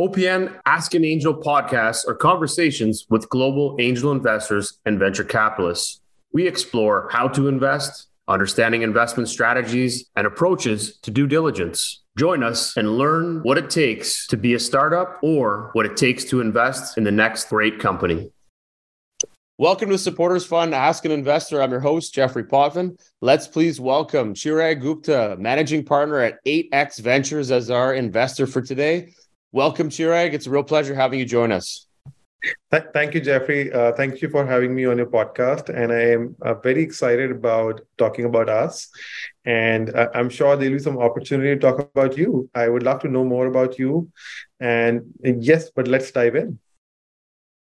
OPN Ask an Angel podcasts are conversations with global angel investors and venture capitalists. We explore how to invest, understanding investment strategies, and approaches to due diligence. Join us and learn what it takes to be a startup or what it takes to invest in the next great company. Welcome to Supporters Fund Ask an Investor. I'm your host, Jeffrey Potvin. Let's please welcome Chirag Gupta, managing partner at 8X Ventures, as our investor for today. Welcome, Chirag. It's a real pleasure having you join us. Th- thank you, Jeffrey. Uh, thank you for having me on your podcast. And I am uh, very excited about talking about us. And uh, I'm sure there'll be some opportunity to talk about you. I would love to know more about you. And yes, but let's dive in.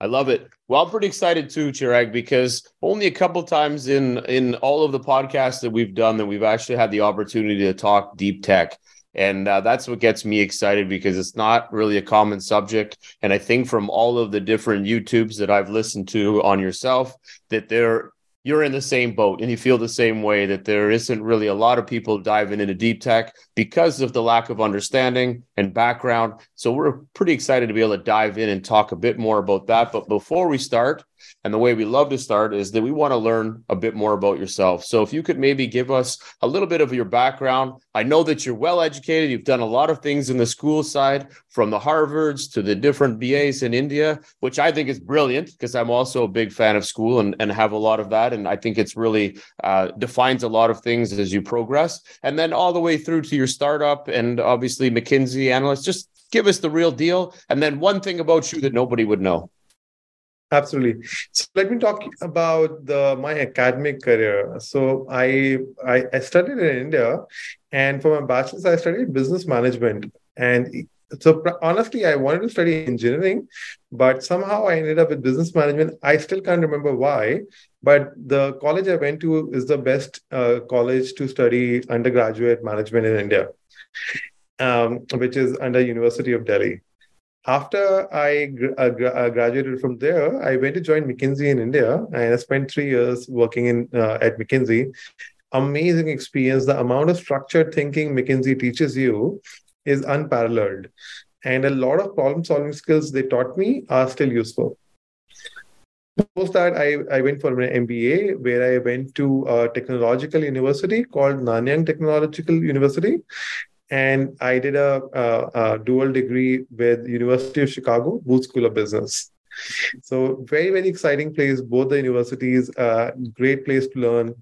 I love it. Well, I'm pretty excited too, Chirag, because only a couple times in in all of the podcasts that we've done that we've actually had the opportunity to talk deep tech. And uh, that's what gets me excited because it's not really a common subject. And I think from all of the different YouTubes that I've listened to on yourself, that there you're in the same boat and you feel the same way that there isn't really a lot of people diving into deep tech because of the lack of understanding and background. So we're pretty excited to be able to dive in and talk a bit more about that. But before we start, and the way we love to start is that we want to learn a bit more about yourself. So if you could maybe give us a little bit of your background. I know that you're well educated. You've done a lot of things in the school side, from the Harvards to the different BAs in India, which I think is brilliant because I'm also a big fan of school and, and have a lot of that. And I think it's really uh, defines a lot of things as you progress. And then all the way through to your startup and obviously McKinsey analyst. Just give us the real deal. And then one thing about you that nobody would know. Absolutely. So let me talk about the my academic career. So I, I I studied in India, and for my bachelor's I studied business management. And so honestly, I wanted to study engineering, but somehow I ended up with business management. I still can't remember why, but the college I went to is the best uh, college to study undergraduate management in India, um, which is under University of Delhi after I uh, uh, graduated from there, I went to join McKinsey in India, and I spent three years working in uh, at McKinsey. Amazing experience. The amount of structured thinking McKinsey teaches you is unparalleled, and a lot of problem-solving skills they taught me are still useful. Post that, I, I went for an MBA where I went to a technological university called Nanyang Technological University and I did a, a, a, dual degree with University of Chicago Booth School of Business. So very very exciting place. Both the universities, uh, great place to learn.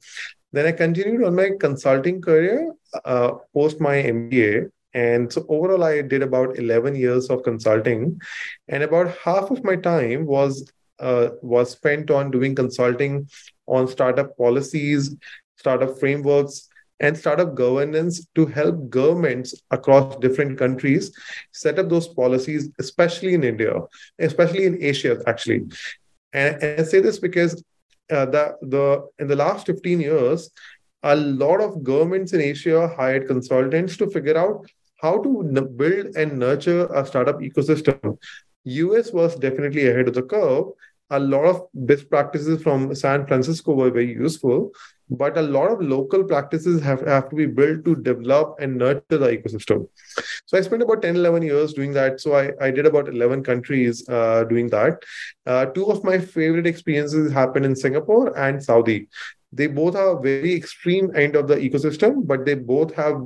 Then I continued on my consulting career uh, post my MBA. And so overall, I did about 11 years of consulting, and about half of my time was uh, was spent on doing consulting on startup policies, startup frameworks, and startup governance to help governments across different countries set up those policies, especially in India, especially in Asia, actually. And, and I say this because uh, the, the in the last 15 years, a lot of governments in Asia hired consultants to figure out how to n- build and nurture a startup ecosystem. US was definitely ahead of the curve. A lot of best practices from San Francisco were very useful, but a lot of local practices have, have to be built to develop and nurture the ecosystem. So i spent about 10 11 years doing that. So i, I did about 11 countries uh, doing that. Uh, two of my favorite experiences happened in singapore and saudi. They both are very extreme end of the ecosystem but they both have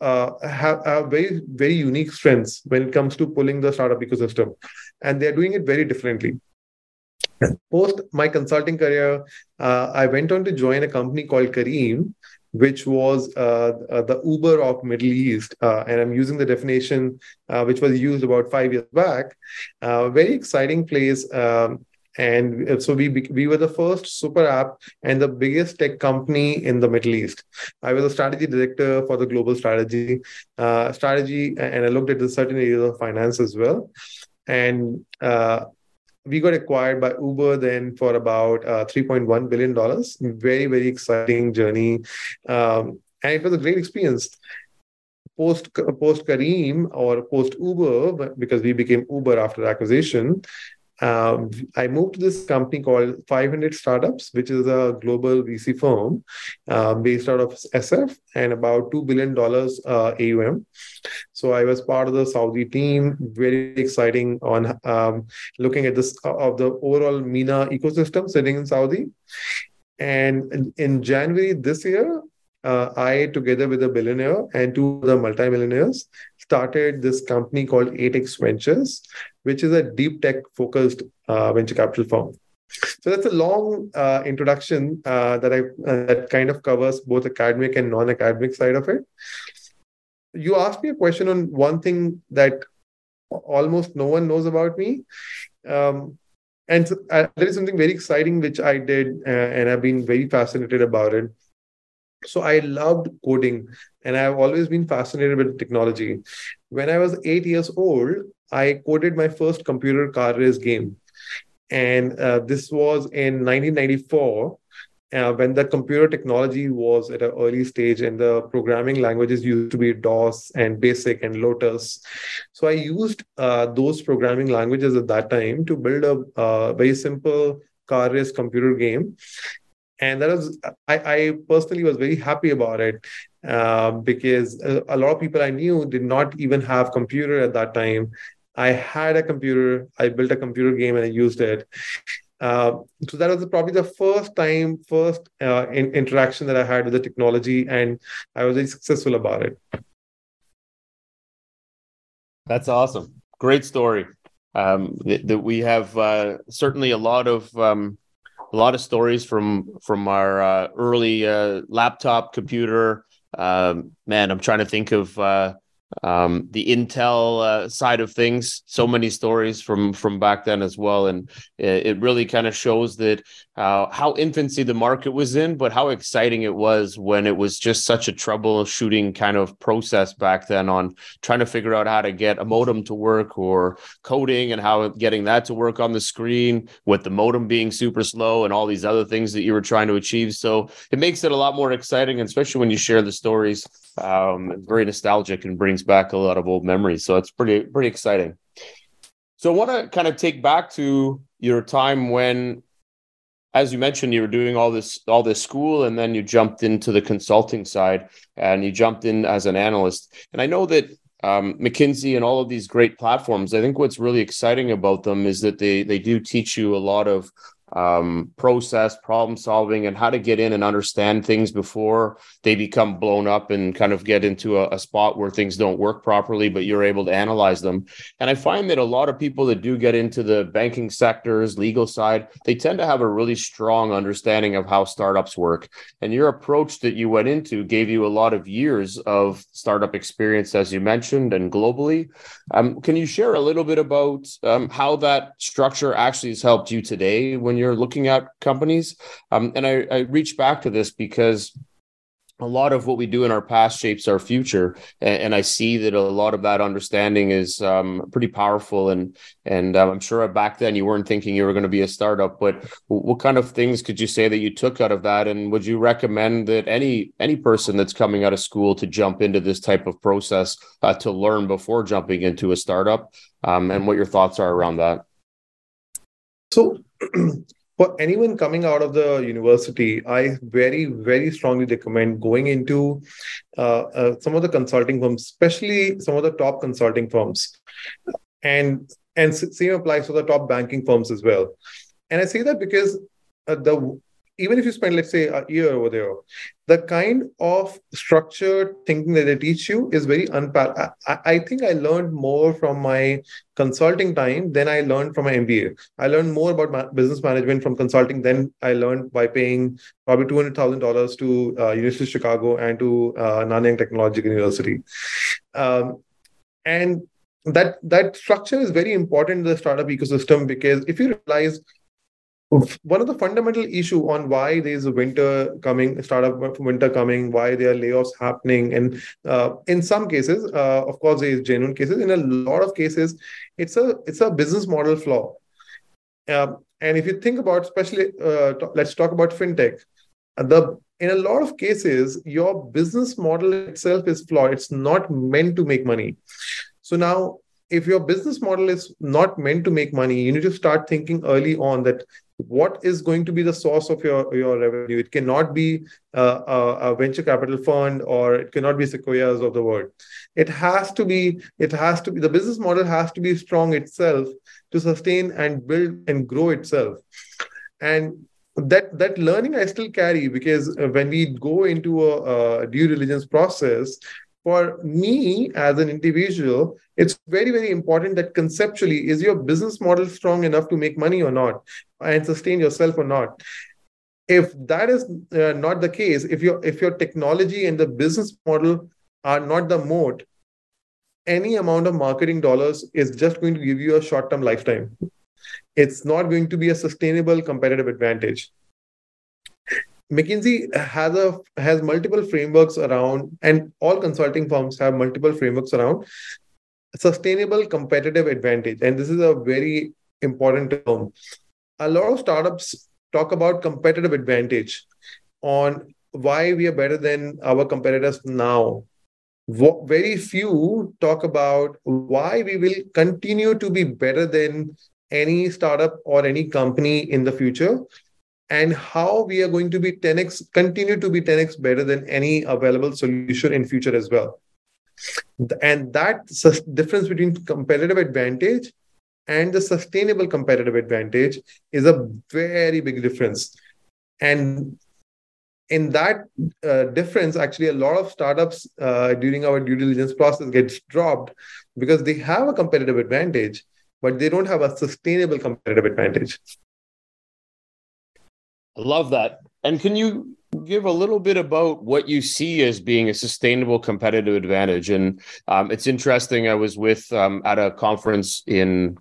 uh, have, have very very unique strengths when it comes to pulling the startup ecosystem. And they're doing it very differently Post my consulting career, uh, I went on to join a company called Careem, which was uh, uh, the Uber of Middle East, uh, and I'm using the definition uh, which was used about five years back. Uh, very exciting place. Um, and so we we were the first super app and the biggest tech company in the Middle East. I was a strategy director for the global strategy strategy, and I looked at the certain areas of finance as well. And we got acquired by Uber then for about uh, $3.1 billion. Very, very exciting journey. Um, and it was a great experience. Post post Careem or post Uber, because we became Uber after acquisition, um, I moved to this company called 500 Startups, which is a global VC firm uh, based out of SF and about $2 billion uh, AUM. So I was part of the Saudi team, very exciting on um, looking at this uh, of the overall MENA ecosystem sitting in Saudi. And in, in January this year, uh, I, together with a billionaire and two other multimillionaires, started this company called 8x Ventures, which is a deep tech focused uh, venture capital firm. So that's a long uh, introduction uh, that I uh, that kind of covers both academic and non-academic side of it. You asked me a question on one thing that almost no one knows about me. Um, and uh, there is something very exciting which I did, uh, and I've been very fascinated about it so i loved coding and i've always been fascinated with technology when i was 8 years old i coded my first computer car race game and uh, this was in 1994 uh, when the computer technology was at an early stage and the programming languages used to be DOS and BASIC and Lotus. So I used uh, those programming languages at that time to build a uh, very simple car race computer game and that was I, I personally was very happy about it uh, because a, a, lot of people I knew did not even have computer at that time. I had a computer, I built a computer game and I used it. Uh, so that was probably the first time, first uh, in, interaction that I had with the technology, and I was very successful about it. That's awesome. Great story. Um, that, we have uh, certainly a lot of um, a lot of stories from from our uh, early uh, laptop computer. Um, man, I'm trying to think of uh, um, the Intel uh, side of things. So many stories from from back then as well, and it, it really kind of shows that uh, how infancy the market was in, but how exciting it was when it was just such a troubleshooting kind of process back then on trying to figure out how to get a modem to work or coding and how getting that to work on the screen with the modem being super slow and all these other things that you were trying to achieve. So it makes it a lot more exciting, especially when you share the stories. Um, very nostalgic and brings back a lot of old memories. So it's pretty pretty exciting. So I want to kind of take back to your time when as you mentioned, you were doing all this all this school, and then you jumped into the consulting side, and you jumped in as an analyst. And I know that um, McKinsey and all of these great platforms. I think what's really exciting about them is that they they do teach you a lot of um, process, problem solving, and how to get in and understand things before they become blown up and kind of get into a, a, spot where things don't work properly, but you're able to analyze them. And I find that a lot of people that do get into the banking sectors, legal side, they tend to have a really strong understanding of how startups work. And your approach that you went into gave you a lot of years of startup experience, as you mentioned, and globally. Um, can you share a little bit about um, how that structure actually has helped you today when you're looking at companies? Um, and I, I reach back to this because a lot of what we do in our past shapes our future. And, and i see that a lot of that understanding is um, pretty powerful. And and um, i'm sure back then you weren't thinking you were going to be a startup but what kind of things could you say that you took out of that? And would you recommend that any any person that's coming out of school to jump into this type of process uh, to learn before jumping into a startup? Um, and what your thoughts are around that. So for anyone coming out of the university, I very, very strongly recommend going into uh, uh, some of the consulting firms, especially some of the top consulting firms. And and same applies to the top banking firms as well. And I say that because uh, the even if you spend, let's say, a year over there, the kind of structured thinking that they teach you is very unparalleled. I, I, think I learned more from my consulting time than I learned from my MBA. I learned more about ma- business management from consulting than I learned by paying probably two hundred thousand dollars to uh, University of Chicago and to uh, Nanyang Technological University, um, and that that structure is very important in the startup ecosystem because if you realize one of the fundamental issue on why there's a winter coming startup winter coming why there are layoffs happening and uh, in some cases uh, of course there is genuine cases. In a lot of cases it's a it's a business model flaw. Um, and if you think about especially uh, t- let's talk about fintech. The in a lot of cases your business model itself is flawed. It's not meant to make money. So now if your business model is not meant to make money, you need to start thinking early on that what is going to be the source of your, your revenue. It cannot be uh, a, a, venture capital fund or it cannot be sequoias of the world. It has to be, it has to be, the business model has to be strong itself to sustain and build and grow itself. And that that learning I still carry because when we go into a, a due diligence process, for me as an individual, it's very, very important that conceptually, is your business model strong enough to make money or not and sustain yourself or not? If that is uh, not the case, if your if your technology and the business model are not the moat, any amount of marketing dollars is just going to give you a short-term lifetime. It's not going to be a sustainable competitive advantage. McKinsey has a has multiple frameworks around, and all consulting firms have multiple frameworks around sustainable competitive advantage. And this is a very important term. A lot of startups talk about competitive advantage on why we are better than our competitors now. Very few talk about why we will continue to be better than any startup or any company in the future and how we are going to be 10x continue to be 10x better than any available solution in future as well. And that difference between competitive advantage and the sustainable competitive advantage is a very big difference. And in that uh, difference actually a lot of startups uh, during our due diligence process gets dropped because they have a competitive advantage but they don't have a sustainable competitive advantage I love that. And can you give a little bit about what you see as being a sustainable competitive advantage? And um, it's interesting. I was with um, at a conference in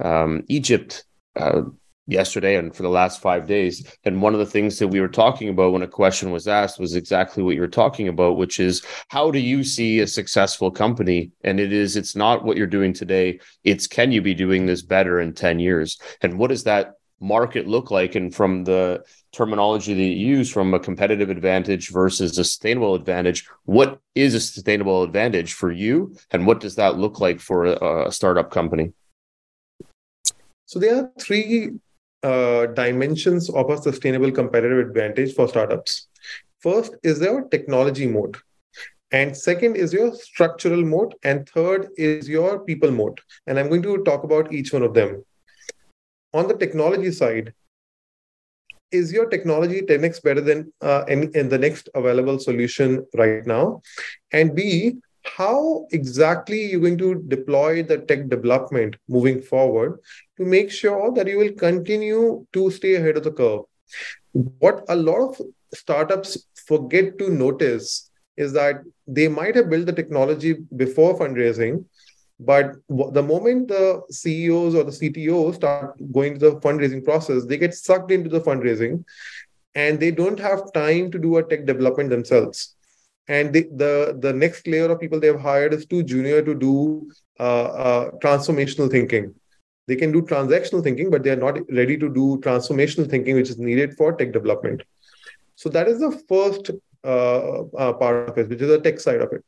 um, Egypt uh, yesterday and for the last five days. And one of the things that we were talking about when a question was asked was exactly what you're talking about, which is how do you see a successful company? And it is, it's not what you're doing today. It's can you be doing this better in 10 years? And what does that market look like? And from the terminology that you use from a competitive advantage versus a sustainable advantage, what is a sustainable advantage for you? And what does that look like for a, a startup company? So there are three uh, dimensions of a sustainable competitive advantage for startups. First is your technology moat. And second is your structural moat. And third is your people moat. And I'm going to talk about each one of them on the technology side, is your technology 10x better than uh, in the next available solution right now? And B, how exactly you're going to deploy the tech development moving forward to make sure that you will continue to stay ahead of the curve. What a lot of startups forget to notice is that they might have built the technology before fundraising, but the moment the CEOs or the CTOs start going to the fundraising process, they get sucked into the fundraising and they don't have time to do a tech development themselves. And they, the, the next layer of people they have hired is too junior to do uh, uh, transformational thinking. They can do transactional thinking, but they are not ready to do transformational thinking, which is needed for tech development. So that is the first uh, uh part of it, which is the tech side of it.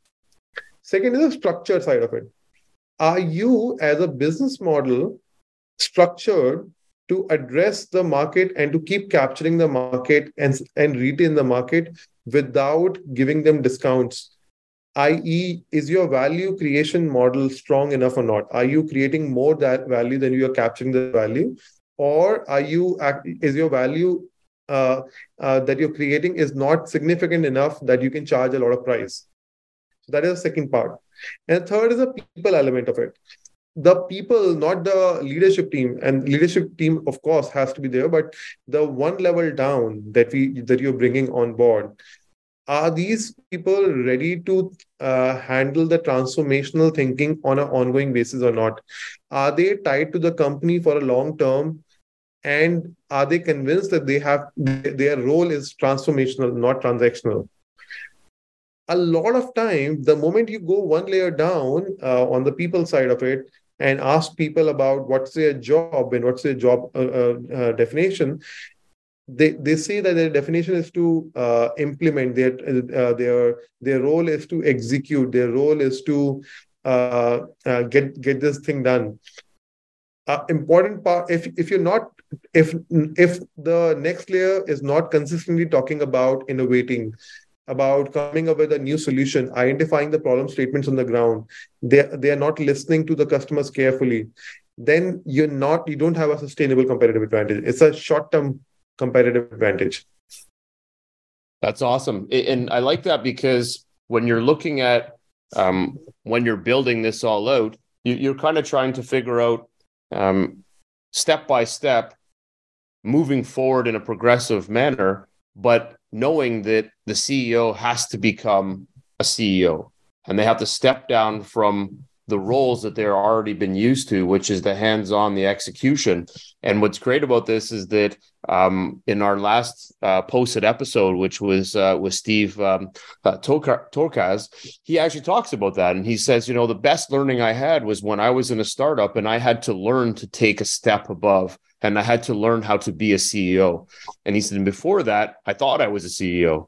Second is the structure side of it are you as a business model structured to address the market and to keep capturing the market and, and retain the market without giving them discounts? I.e is your value creation model strong enough or not? Are you creating more that value than you are capturing the value? Or are you is your value uh, uh, that you're creating is not significant enough that you can charge a lot of price? So that is the second part and third is the people element of it. The people, not the leadership team, and leadership team, of course, has to be there. But the one level down that we that you're bringing on board, are these people ready to uh, handle the transformational thinking on an ongoing basis or not? Are they tied to the company for a long term? And are they convinced that they have their role is transformational, not transactional? A lot of time, the moment you go one layer down uh, on the people side of it and ask people about what's their job and what's their job uh, uh, uh definition, they, they say that their definition is to uh, implement their uh, their their role is to execute their role is to get get this thing done. Important part if if you're not if if the next layer is not consistently talking about innovating about coming up with a new solution identifying the problem statements on the ground. They they are not listening to the customers carefully. Then you're not you don't have a sustainable competitive advantage. It's a short term competitive advantage. That's awesome. And i like that because when you're looking at um, when you're building this all out you, are kind of trying to figure out um, step by step moving forward in a progressive manner but knowing that the ceo has to become a ceo and they have to step down from the roles that they're already been used to, which is the hands-on, the execution. And what's great about this is that um, in our last uh, posted episode, which was uh, with Steve um, uh, Torkaz, he actually talks about that, and he says, you know, the best learning I had was when I was in a startup, and I had to learn to take a step above. And I had to learn how to be a CEO. And he said, before that, I thought I was a CEO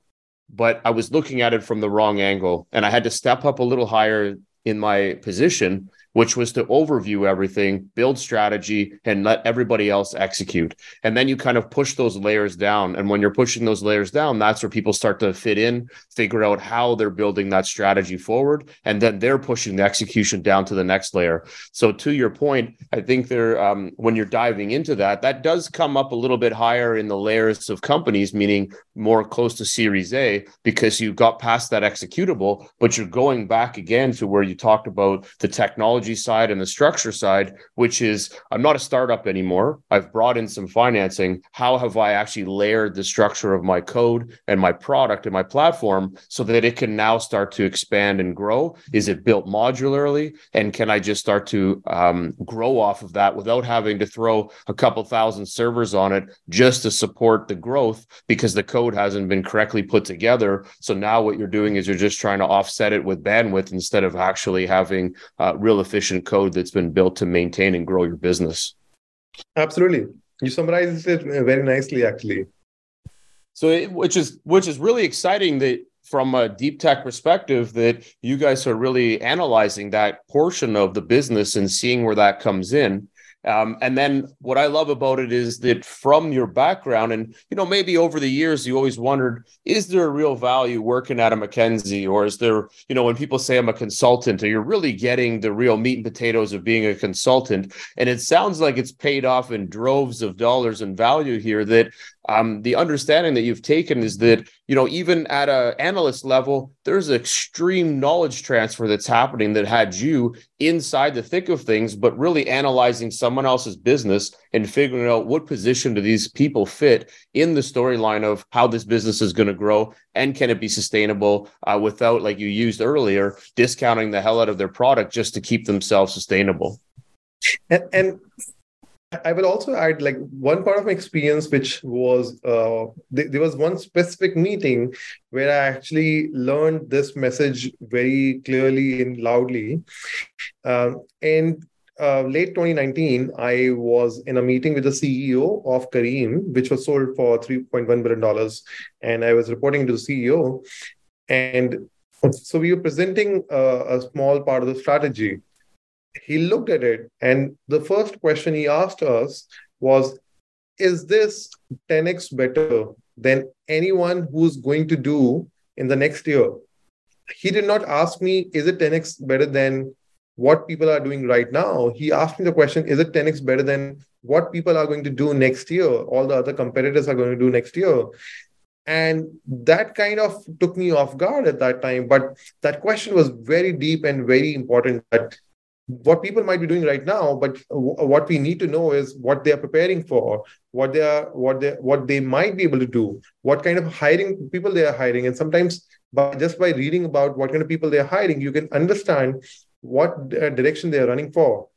but I was looking at it from the wrong angle and I had to step up a little higher in my position which was to overview everything, build strategy, and let everybody else execute. And then you kind of push those layers down. And when you're pushing those layers down, that's where people start to fit in, figure out how they're building that strategy forward. And then they're pushing the execution down to the next layer. So, to your point, I think there, um, when you're diving into that, that does come up a little bit higher in the layers of companies, meaning more close to Series A, because you got past that executable, but you're going back again to where you talked about the technology technology side and the structure side, which is I'm not a startup anymore. I've brought in some financing. How have I actually layered the structure of my code and my product and my platform so that it can now start to expand and grow? Is it built modularly? And can I just start to um, grow off of that without having to throw a couple thousand servers on it just to support the growth because the code hasn't been correctly put together? So now what you're doing is you're just trying to offset it with bandwidth instead of actually having uh, real efficient code that's been built to maintain and grow your business. Absolutely. You summarized it uh, very nicely, actually. So, it, which is which is really exciting that from a deep tech perspective that you guys are really analyzing that portion of the business and seeing where that comes in um, and then what I love about it is that from your background, and you know, maybe over the years you always wondered, is there a real value working at a McKinsey, or is there, you know, when people say I'm a consultant, are you really getting the real meat and potatoes of being a consultant? And it sounds like it's paid off in droves of dollars in value here. That um, the understanding that you've taken is that you know even at a analyst level there's extreme knowledge transfer that's happening that had you inside the thick of things but really analyzing someone else's business and figuring out what position do these people fit in the storyline of how this business is going to grow and can it be sustainable uh, without like you used earlier discounting the hell out of their product just to keep themselves sustainable. And, and I will also add like one part of my experience, which was uh, th- there was one specific meeting where I actually learned this message very clearly and loudly. Um, in uh, late 2019, I was in a meeting with the CEO of Careem, which was sold for 3.1 billion dollars, and I was reporting to the CEO, and so we were presenting a small part of the strategy he looked at it and the first question he asked us was is this 10x better than anyone who's going to do in the next year? He did not ask me is it 10x better than what people are doing right now? He asked me the question is it 10x better than what people are going to do next year? All the other competitors are going to do next year. And that kind of took me off guard at that time. But that question was very deep and very important that what people might be doing right now but what we need to know is what they are preparing for what they are what they what they might be able to do what kind of hiring people they are hiring. And sometimes by just by reading about what kind of people they are hiring you can understand what uh, direction they are running for.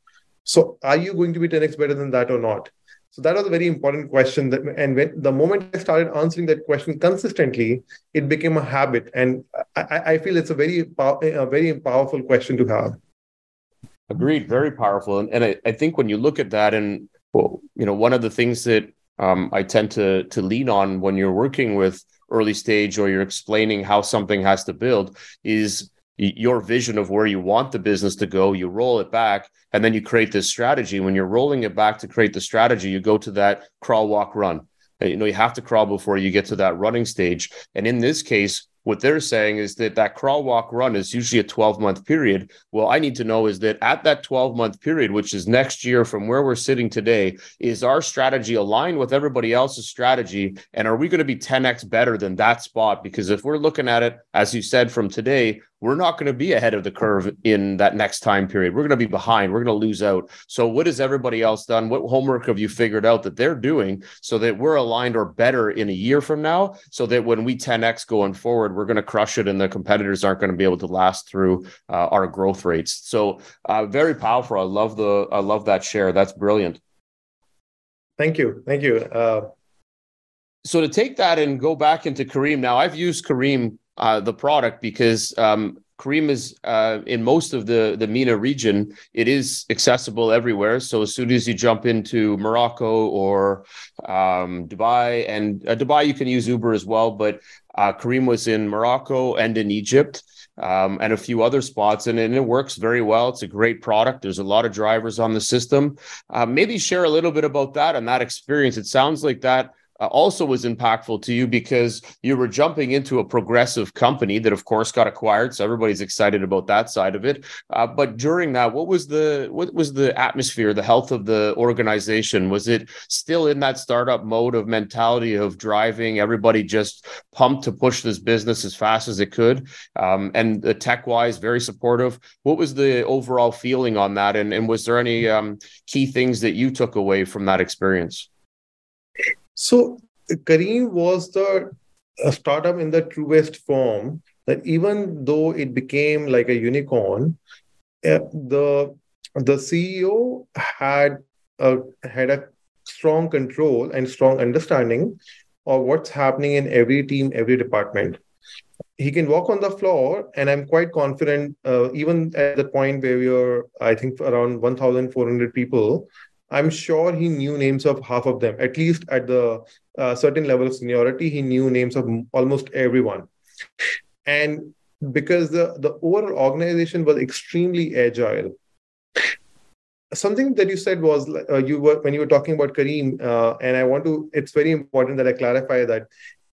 So are you going to be 10x better than that or not? So that was a very important question that, and when the moment i started answering that question consistently it became a habit. And i, I feel it's a very a very powerful question to have Agreed. Very powerful. And, and I, I think when you look at that, and well, you know, one of the things that um, I tend to to lean on when you're working with early stage or you're explaining how something has to build is your vision of where you want the business to go. You roll it back and then you create this strategy. When you're rolling it back to create the strategy you go to that crawl walk run. You know you have to crawl before you get to that running stage. And in this case what they're saying is that that crawl walk run is usually a 12 month period. Well i need to know is that at that 12 month period which is next year from where we're sitting today is our strategy aligned with everybody else's strategy? And are we going to be 10x better than that spot? Because if we're looking at it as you said from today we're not going to be ahead of the curve in that next time period. We're going to be behind. We're going to lose out. So, what has everybody else done? What homework have you figured out that they're doing so that we're aligned or better in a year from now? So that when we 10x going forward, we're going to crush it and the competitors aren't going to be able to last through uh, our growth rates. So, uh, very powerful. I love the, I love that share. That's brilliant. Thank you. Thank you. Uh... So, to take that and go back into Careem, now I've used Careem uh, the product because um, Careem is uh, in most of the the MENA region. It is accessible everywhere. So as soon as you jump into Morocco or um, Dubai, and uh, Dubai you can use Uber as well, but uh, Careem was in Morocco and in Egypt. Um, and a few other spots, and, and, it works very well. It's a great product. There's a lot of drivers on the system. Uh, maybe share a little bit about that and that experience. It sounds like that also was impactful to you because you were jumping into a progressive company that of course got acquired. So everybody's excited about that side of it. Uh, but during that what was the what was the atmosphere the health of the organization? Was it still in that startup mode of mentality of driving everybody just pumped to push this business as fast as it could? Um, and the tech wise very supportive. What was the overall feeling on that? And, and was there any um, key things that you took away from that experience so Careem was the startup in the truest form that even though it became like a unicorn, uh, the the CEO had a, had a strong control and strong understanding of what's happening in every team, every department. He can walk on the floor, and I'm quite confident, uh, even at the point where we are, I think, around 1,400 people, I'm sure he knew names of half of them, at least at the uh, certain level of seniority, he knew names of almost everyone. And because the, the overall organization was extremely agile. Something that you said was uh, you were when you were talking about Careem, uh, and I want to. It's very important that I clarify that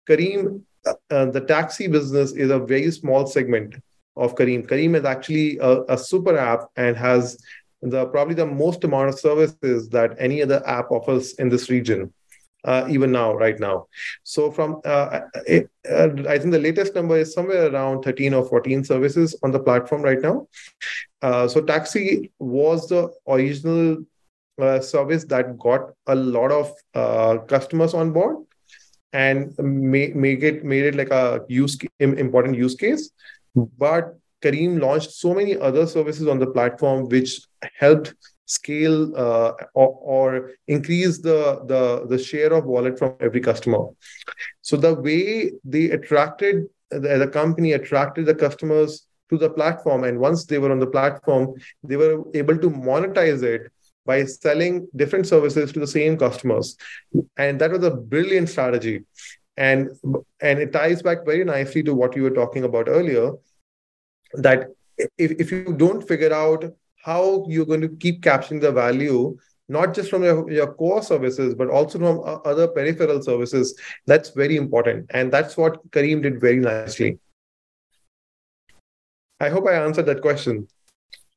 Careem, uh, uh, the taxi business, is a very small segment of Careem. Careem is actually a, a super app and has the probably the most amount of services that any other app offers in this region. Uh, even now, right now. So from uh, it, uh, I think the latest number is somewhere around 13 or 14 services on the platform right now. Uh, so Taxi was the original uh, service that got a lot of uh, customers on board and make, make it made it like a use important use case. But Careem launched so many other services on the platform which helped scale uh, or, or, increase the, the, the share of wallet from every customer. So the way they attracted, the, the company attracted the customers to the platform. And once they were on the platform, they were able to monetize it by selling different services to the same customers. And that was a brilliant strategy. And, and it ties back very nicely to what you were talking about earlier that if, if you don't figure out how you're going to keep capturing the value not just from your, your core services but also from other peripheral services that's very important. And that's what Careem did very nicely. I hope i answered that question.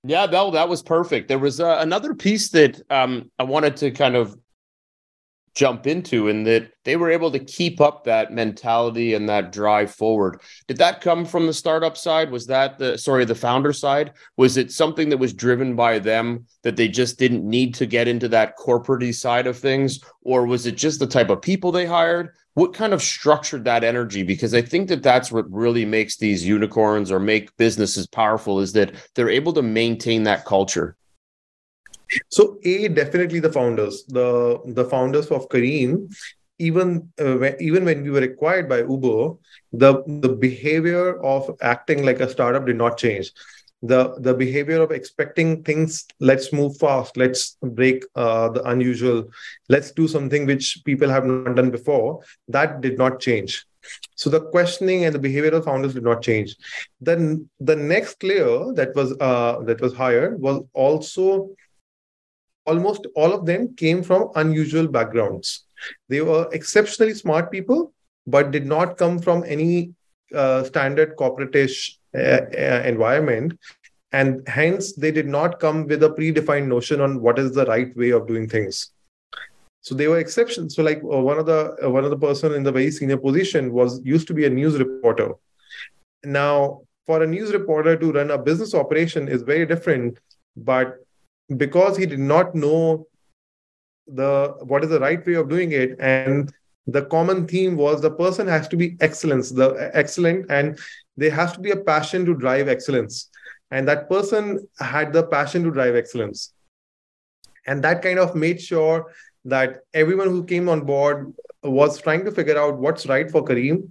Yeah that, that was perfect. There was uh, another piece that um, i wanted to kind of jump into and that they were able to keep up that mentality and that drive forward. Did that come from the startup side? Was that the sorry, the founder side? Was it something that was driven by them that they just didn't need to get into that corporate side of things? Or was it just the type of people they hired? What kind of structured that energy? Because I think that that's what really makes these unicorns or make businesses powerful is that they're able to maintain that culture. So, a definitely the founders, the the founders of Careem, even uh, when, even when we were acquired by Uber, the the behavior of acting like a startup did not change. the the behavior of expecting things let's move fast let's break uh, the unusual let's do something which people have not done before that did not change so the questioning and the behavior of founders did not change then the next layer that was uh, that was hired was also almost all of them came from unusual backgrounds. They were exceptionally smart people but did not come from any uh, standard corporatish uh, uh, environment. And hence they did not come with a predefined notion on what is the right way of doing things. So they were exceptions so like uh, one of the uh, one of the person in the very senior position was used to be a news reporter. Now for a news reporter to run a business operation is very different but because he did not know the what is the right way of doing it. And the common theme was the person has to be excellence the excellent and there has to be a passion to drive excellence. And that person had the passion to drive excellence. And that kind of made sure that everyone who came on board was trying to figure out what's right for Careem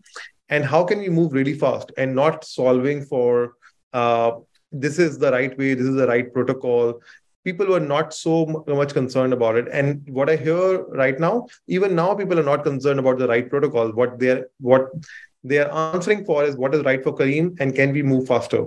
and how can we move really fast and not solving for uh, this is the right way this is the right protocol people were not so much concerned about it. And what i hear right now even now people are not concerned about the right protocol. What they're what they are answering for is what is right for Careem and can we move faster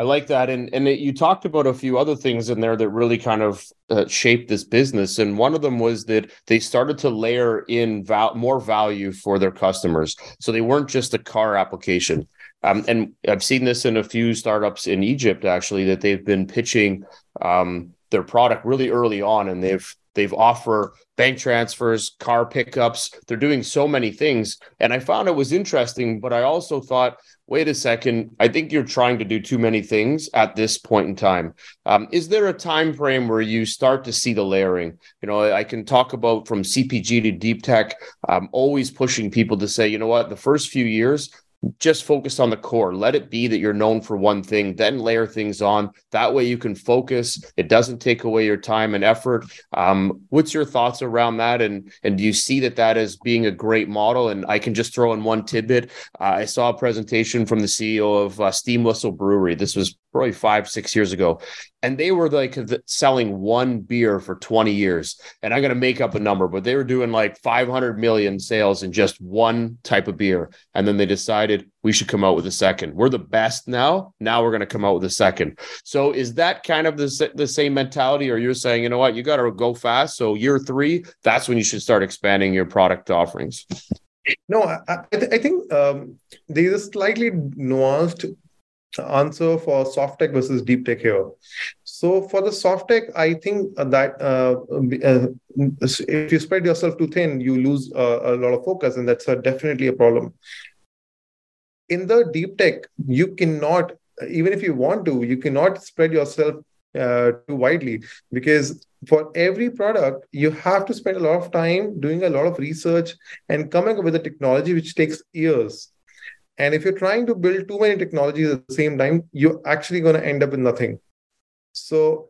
I like that, and and it, you talked about a few other things in there that really kind of uh, shaped this business, and one of them was that they started to layer in val- more value for their customers, so they weren't just a car application. Um, and I've seen this in a few startups in Egypt actually that they've been pitching um, their product really early on, and they've they've offer bank transfers, car pickups. They're doing so many things, and I found it was interesting. But I also thought, wait a second, I think you're trying to do too many things at this point in time. Um, is there a time frame where you start to see the layering? You know, I can talk about from CPG to deep tech. I'm always pushing people to say, you know what, the first few years just focus on the core. Let it be that you're known for one thing, then layer things on. That way you can focus. It doesn't take away your time and effort. Um, what's your thoughts around that? And and do you see that that as being a great model? And I can just throw in one tidbit. Uh, I saw a presentation from the CEO of uh, Steam Whistle Brewery. This was probably five, six years ago. And they were like selling one beer for 20 years. And I'm going to make up a number, but they were doing like 500 million sales in just one type of beer. And then they decided we should come out with a second. We're the best now. Now we're going to come out with a second. So is that kind of the, the same mentality? Or you're saying, you know what, you got to go fast. So year three, that's when you should start expanding your product offerings. No, I, I, th- I think um, there is a slightly nuanced answer for soft tech versus deep tech here. So for the soft tech, I think that uh, uh, if you spread yourself too thin, you lose uh, a lot of focus, and that's definitely a problem. In the deep tech, you cannot, even if you want to, you cannot spread yourself uh, too widely because for every product, you have to spend a lot of time doing a lot of research and coming up with a technology which takes years and if you're trying to build too many technologies at the same time, you're actually going to end up with nothing. So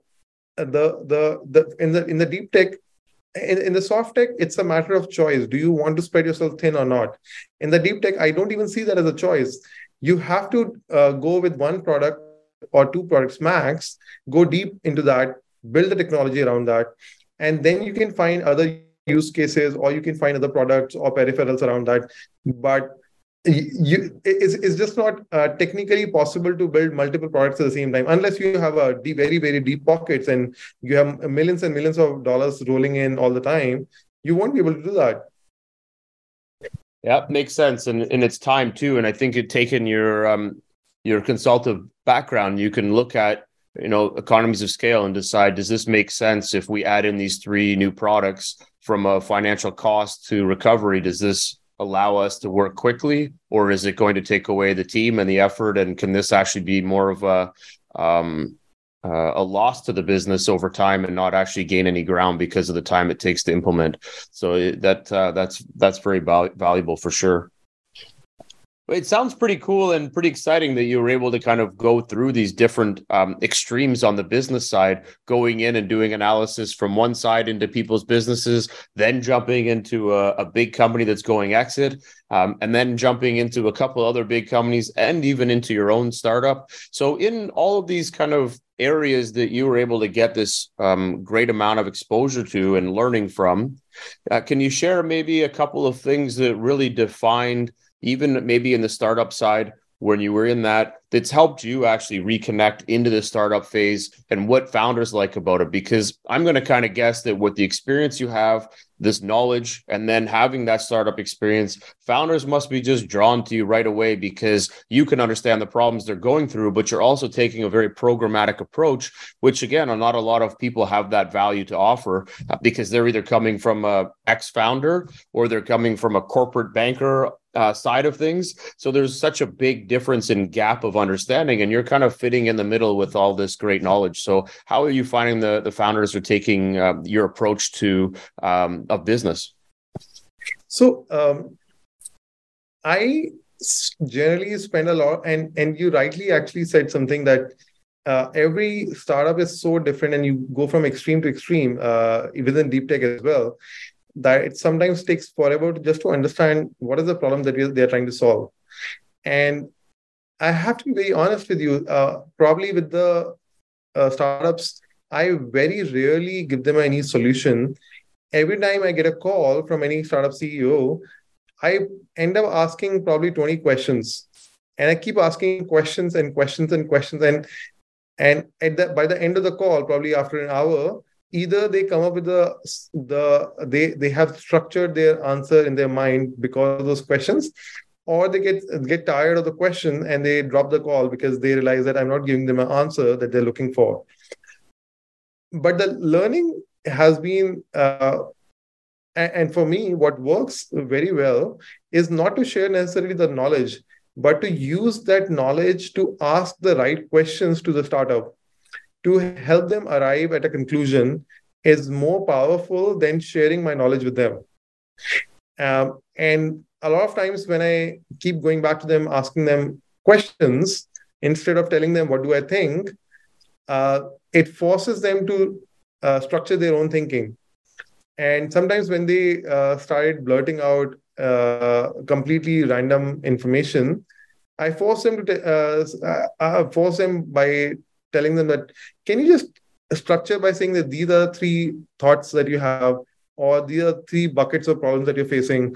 uh, the the the in the in the deep tech, in, in the soft tech, it's a matter of choice. Do you want to spread yourself thin or not? In the deep tech, I don't even see that as a choice. You have to uh, go with one product or two products max, go deep into that, build the technology around that, and then you can find other use cases or you can find other products or peripherals around that. But you it's, it's just not uh, technically possible to build multiple products at the same time? Unless you have a deep, very very deep pockets and you have millions and millions of dollars rolling in all the time you won't be able to do that. Yeah makes sense. And and it's time too. And i think it taken your um your consultative background you can look at you know economies of scale and decide does this make sense if we add in these three new products from a financial cost to recovery? Does this allow us to work quickly, or is it going to take away the team and the effort? And can this actually be more of a um, uh, a loss to the business over time and not actually gain any ground because of the time it takes to implement? So that uh, that's that's very val- valuable for sure. It sounds pretty cool and pretty exciting that you were able to kind of go through these different um, extremes on the business side, going in and doing analysis from one side into people's businesses, then jumping into a, a big company that's going exit, um, and then jumping into a couple other big companies and even into your own startup. So, in all of these kind of areas that you were able to get this um, great amount of exposure to and learning from, uh, can you share maybe a couple of things that really defined? Even maybe in the startup side when you were in that that's helped you actually reconnect into the startup phase and what founders like about it. Because i'm going to kind of guess that with the experience you have this knowledge and then having that startup experience founders must be just drawn to you right away because you can understand the problems they're going through but you're also taking a very programmatic approach which again not a lot of people have that value to offer uh, because they're either coming from a ex founder or they're coming from a corporate banker uh, side of things. So there's such a big difference in gap of understanding, and you're kind of fitting in the middle with all this great knowledge. So how are you finding the the founders are taking uh, your approach to um, of business? So um, I generally spend a lot, and and you rightly actually said something that. Uh, every startup is so different, and you go from extreme to extreme uh, within deep tech as well that it sometimes takes forever to just to understand what is the problem that we, they're trying to solve. And I have to be very honest with you. Uh, probably with the uh, startups, I very rarely give them any solution. Every time I get a call from any startup CEO, I end up asking probably 20 questions. And I keep asking questions and questions and questions. And and at the, by the end of the call, probably after an hour, either they come up with the the they they have structured their answer in their mind because of those questions or they get get tired of the question and they drop the call because they realize that i'm not giving them an answer that they're looking for. But the learning has been uh, and for me what works very well is not to share necessarily the knowledge but to use that knowledge to ask the right questions to the startup to help them arrive at a conclusion is more powerful than sharing my knowledge with them. Um, and a lot of times when I keep going back to them, asking them questions, instead of telling them, What do I think? Uh, it forces them to uh, structure their own thinking. And sometimes when they uh, started blurting out uh, completely random information, I force them to t- uh, uh, force them by telling them that can you just structure by saying that these are three thoughts that you have or these are three buckets of problems that you're facing?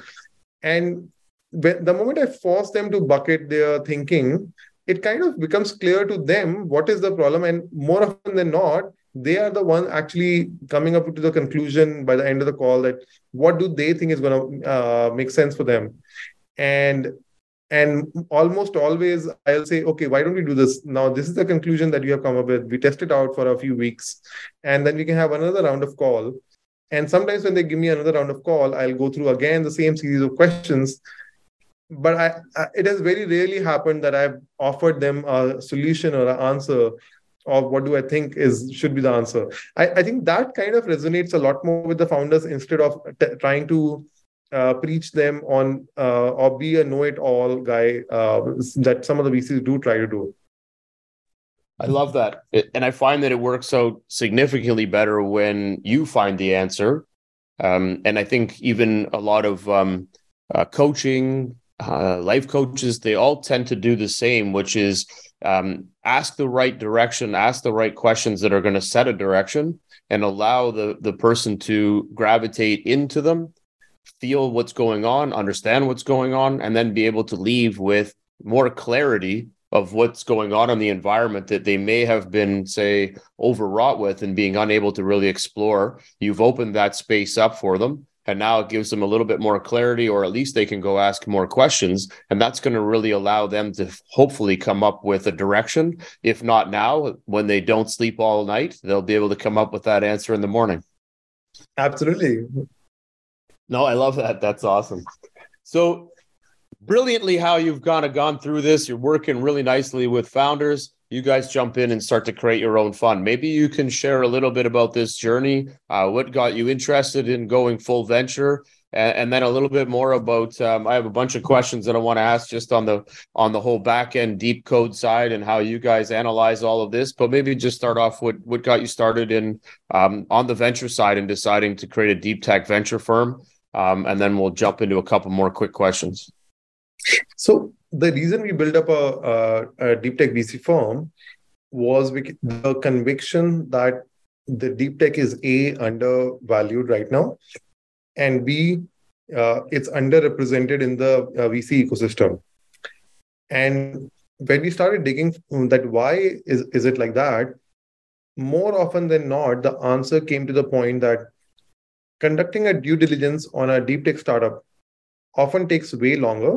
And when, the moment i force them to bucket their thinking it kind of becomes clear to them what is the problem and more often than not they are the one actually coming up to the conclusion by the end of the call that what do they think is going to uh, make sense for them. And and almost always I'll say, okay, why don't we do this? Now, this is the conclusion that you have come up with. We test it out for a few weeks, and then we can have another round of call. And sometimes when they give me another round of call, I'll go through again the same series of questions. But I, I, it has very rarely happened that I've offered them a solution or an answer of what do I think is should be the answer. I, I think that kind of resonates a lot more with the founders instead of t- trying to uh, preach them on uh, or be a know-it-all guy uh, that some of the VCs do try to do. I love that, and I find that it works out significantly better when you find the answer. Um, and I think even a lot of um, uh, coaching, uh, life coaches, they all tend to do the same, which is um, ask the right direction, ask the right questions that are going to set a direction, and allow the the person to gravitate into them feel what's going on, understand what's going on, and then be able to leave with more clarity of what's going on in the environment that they may have been, say, overwrought with and being unable to really explore. You've opened that space up for them. And now it gives them a little bit more clarity, or at least they can go ask more questions. And that's going to really allow them to hopefully come up with a direction. If not now, when they don't sleep all night, they'll be able to come up with that answer in the morning. Absolutely. No, I love that. That's awesome. So brilliantly how you've kind of gone through this. You're working really nicely with founders. you guys jump in and start to create your own fund. Maybe you can share a little bit about this journey. Uh, what got you interested in going full venture? And, and then a little bit more about. Um, I have a bunch of questions that I want to ask just on the on the whole back end deep code side and how you guys analyze all of this. But maybe just start off with what got you started in um, on the venture side and deciding to create a deep tech venture firm. Um, and then we'll jump into a couple more quick questions. So the reason we built up a, a, a deep tech VC firm was the conviction that the deep tech is a undervalued right now, and b uh, it's underrepresented in the uh, VC ecosystem. And when we started digging that why is, is it like that, more often than not, the answer came to the point that conducting a due diligence on a deep tech startup often takes way longer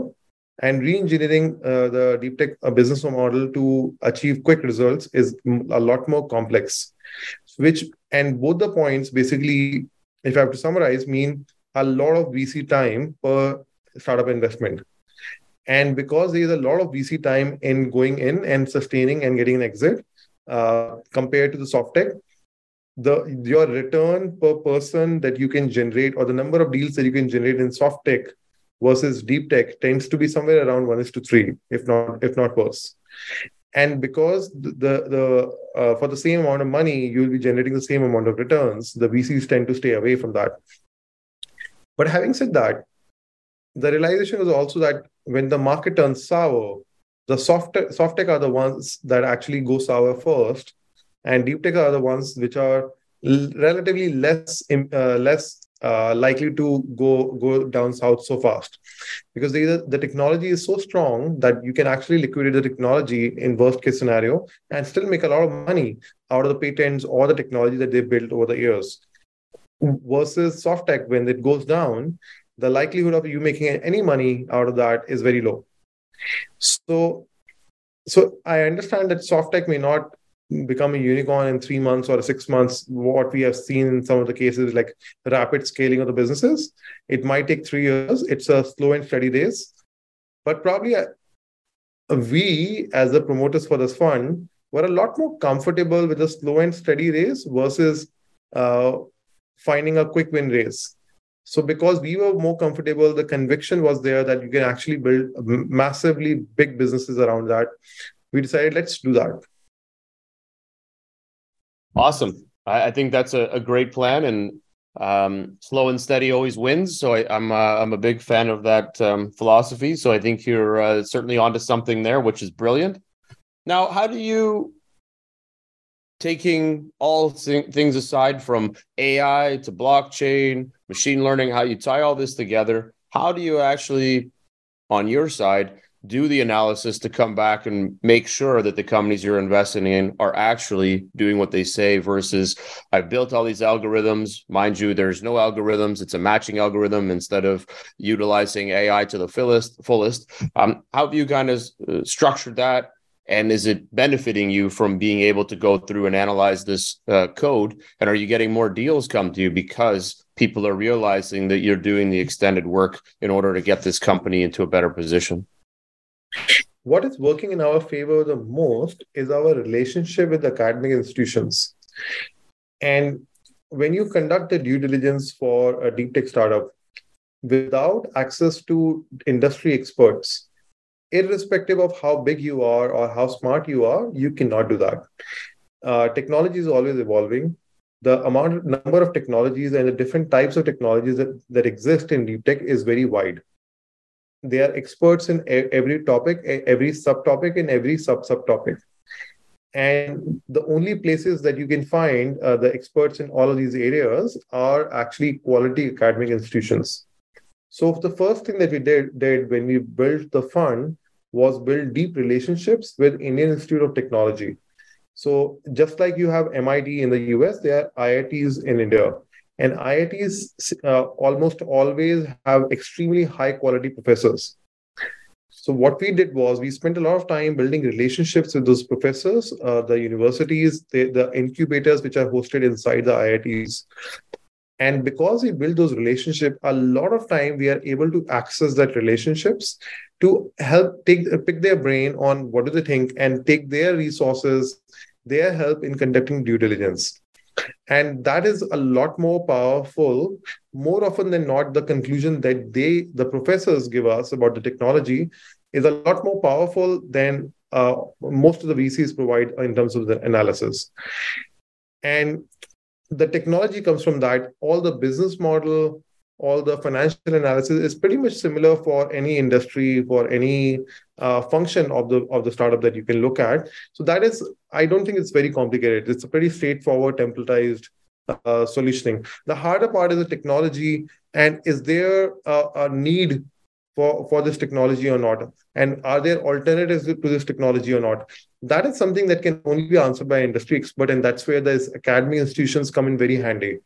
and re-engineering uh, the deep tech uh, business model to achieve quick results is a lot more complex which and both the points basically if i have to summarize mean a lot of vc time per startup investment. And because there is a lot of vc time in going in and sustaining and getting an exit uh, compared to the soft tech the your return per person that you can generate or the number of deals that you can generate in soft tech versus deep tech tends to be somewhere around one is to three, if not if not worse. And because the the uh, for the same amount of money, you'll be generating the same amount of returns. The VCs tend to stay away from that. But having said that, the realization was also that when the market turns sour, the soft soft tech are the ones that actually go sour first, and deep tech are the ones which are relatively less uh, less uh, likely to go go down south so fast. Because the, the technology is so strong that you can actually liquidate the technology in worst case scenario and still make a lot of money out of the patents or the technology that they've built over the years. Versus soft tech when it goes down the likelihood of you making any money out of that is very low. So so i understand that soft tech may not become a unicorn in three months or six months, what we have seen in some of the cases, like rapid scaling of the businesses, it might take three years. It's a slow and steady days. But probably uh, we, as the promoters for this fund, were a lot more comfortable with a slow and steady race versus uh, finding a quick win race. So, because we were more comfortable, the conviction was there that you can actually build massively big businesses around that. We decided, let's do that. Awesome. I, I think that's a, a, great plan, and um, slow and steady always wins. So I, am I'm, uh, I'm a big fan of that um, philosophy. So I think you're uh, certainly onto something there, which is brilliant. Now, how do you taking all th- things aside from AI to blockchain, machine learning, how you tie all this together? How do you actually, on your side, do the analysis to come back and make sure that the companies you're investing in are actually doing what they say versus I've built all these algorithms. Mind you, there's no algorithms. It's a matching algorithm instead of utilizing AI to the fullest. fullest. Um, how have you kind of uh, structured that? And is it benefiting you from being able to go through and analyze this uh, code? And are you getting more deals come to you because people are realizing that you're doing the extended work in order to get this company into a better position? What is working in our favor the most is our relationship with academic institutions. And when you conduct the due diligence for a deep tech startup without access to industry experts, irrespective of how big you are or how smart you are, you cannot do that. Uh, technology is always evolving. The amount number of technologies and the different types of technologies that, that exist in deep tech is very wide they are experts in every topic every subtopic and every sub subtopic. And the only places that you can find uh, the experts in all of these areas are actually quality academic institutions. So the first thing that we did, did when we built the fund was build deep relationships with indian institute of technology. So just like you have mit in the us there are iits in india and IITs uh, almost always have extremely high quality professors. So what we did was we spent a lot of time building relationships with those professors, uh, the universities, the, the incubators which are hosted inside the IITs. and because we build those relationships a lot of time we are able to access that relationships to help take pick their brain on what do they think and take their resources their help in conducting due diligence and that is a lot more powerful more often than not the conclusion that they the professors give us about the technology is a lot more powerful than uh, most of the vcs provide in terms of the analysis. And the technology comes from that. All the business model all the financial analysis is pretty much similar for any industry for any uh, function of the of the startup that you can look at so that is i don't think it's very complicated it's a pretty straightforward templatized uh, solutioning the harder part is the technology and is there a, a need for, for this technology or not? And are there alternatives to this technology or not? That is something that can only be answered by industry expert, and that's where these academic institutions come in very handy.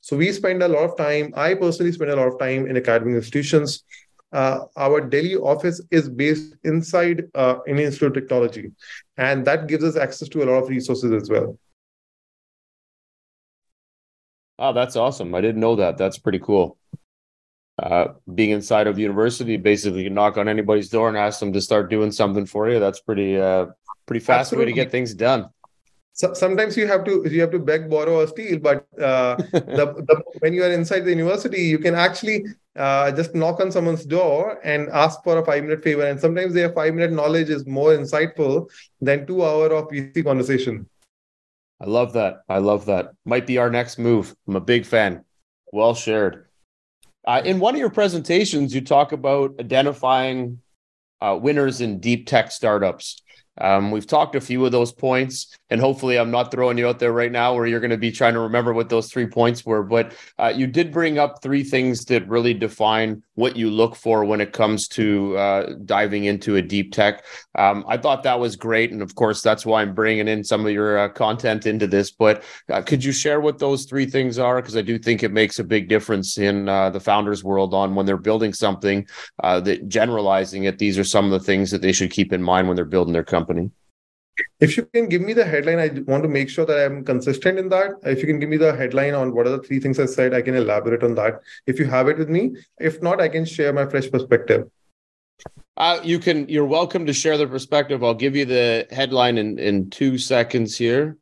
So we spend a lot of time. I personally spend a lot of time in academic institutions. Uh, our Delhi office is based inside uh, an Institute of Technology, and that gives us access to a lot of resources as well. Oh, that's awesome! I didn't know that. That's pretty cool uh, being inside of university, basically you knock on anybody's door and ask them to start doing something for you. That's pretty uh, pretty fast Absolutely. way to get things done. So sometimes you have to you have to beg, borrow, or steal. But uh, the, the, when you are inside the university, you can actually uh, just knock on someone's door and ask for a five minute favor. And sometimes their five minute knowledge is more insightful than two hour of VC conversation. I love that. I love that. Might be our next move. I'm a big fan. Well shared. Uh, in one of your presentations, you talk about identifying uh, winners in deep tech startups. Um, we've talked a few of those points, and hopefully, I'm not throwing you out there right now where you're going to be trying to remember what those three points were. But uh, you did bring up three things that really define what you look for when it comes to uh, diving into a deep tech. Um, I thought that was great, and of course, that's why I'm bringing in some of your uh, content into this. But uh, could you share what those three things are? Because I do think it makes a big difference in uh, the founders' world on when they're building something. that generalizing it, these are some of the things that they should keep in mind when they're building their company? If you can give me the headline, I want to make sure that I'm consistent in that. If you can give me the headline on what are the three things I said, I can elaborate on that. If you have it with me, if not, I can share my fresh perspective. Uh, you can. You're welcome to share the perspective. I'll give you the headline in in two seconds here,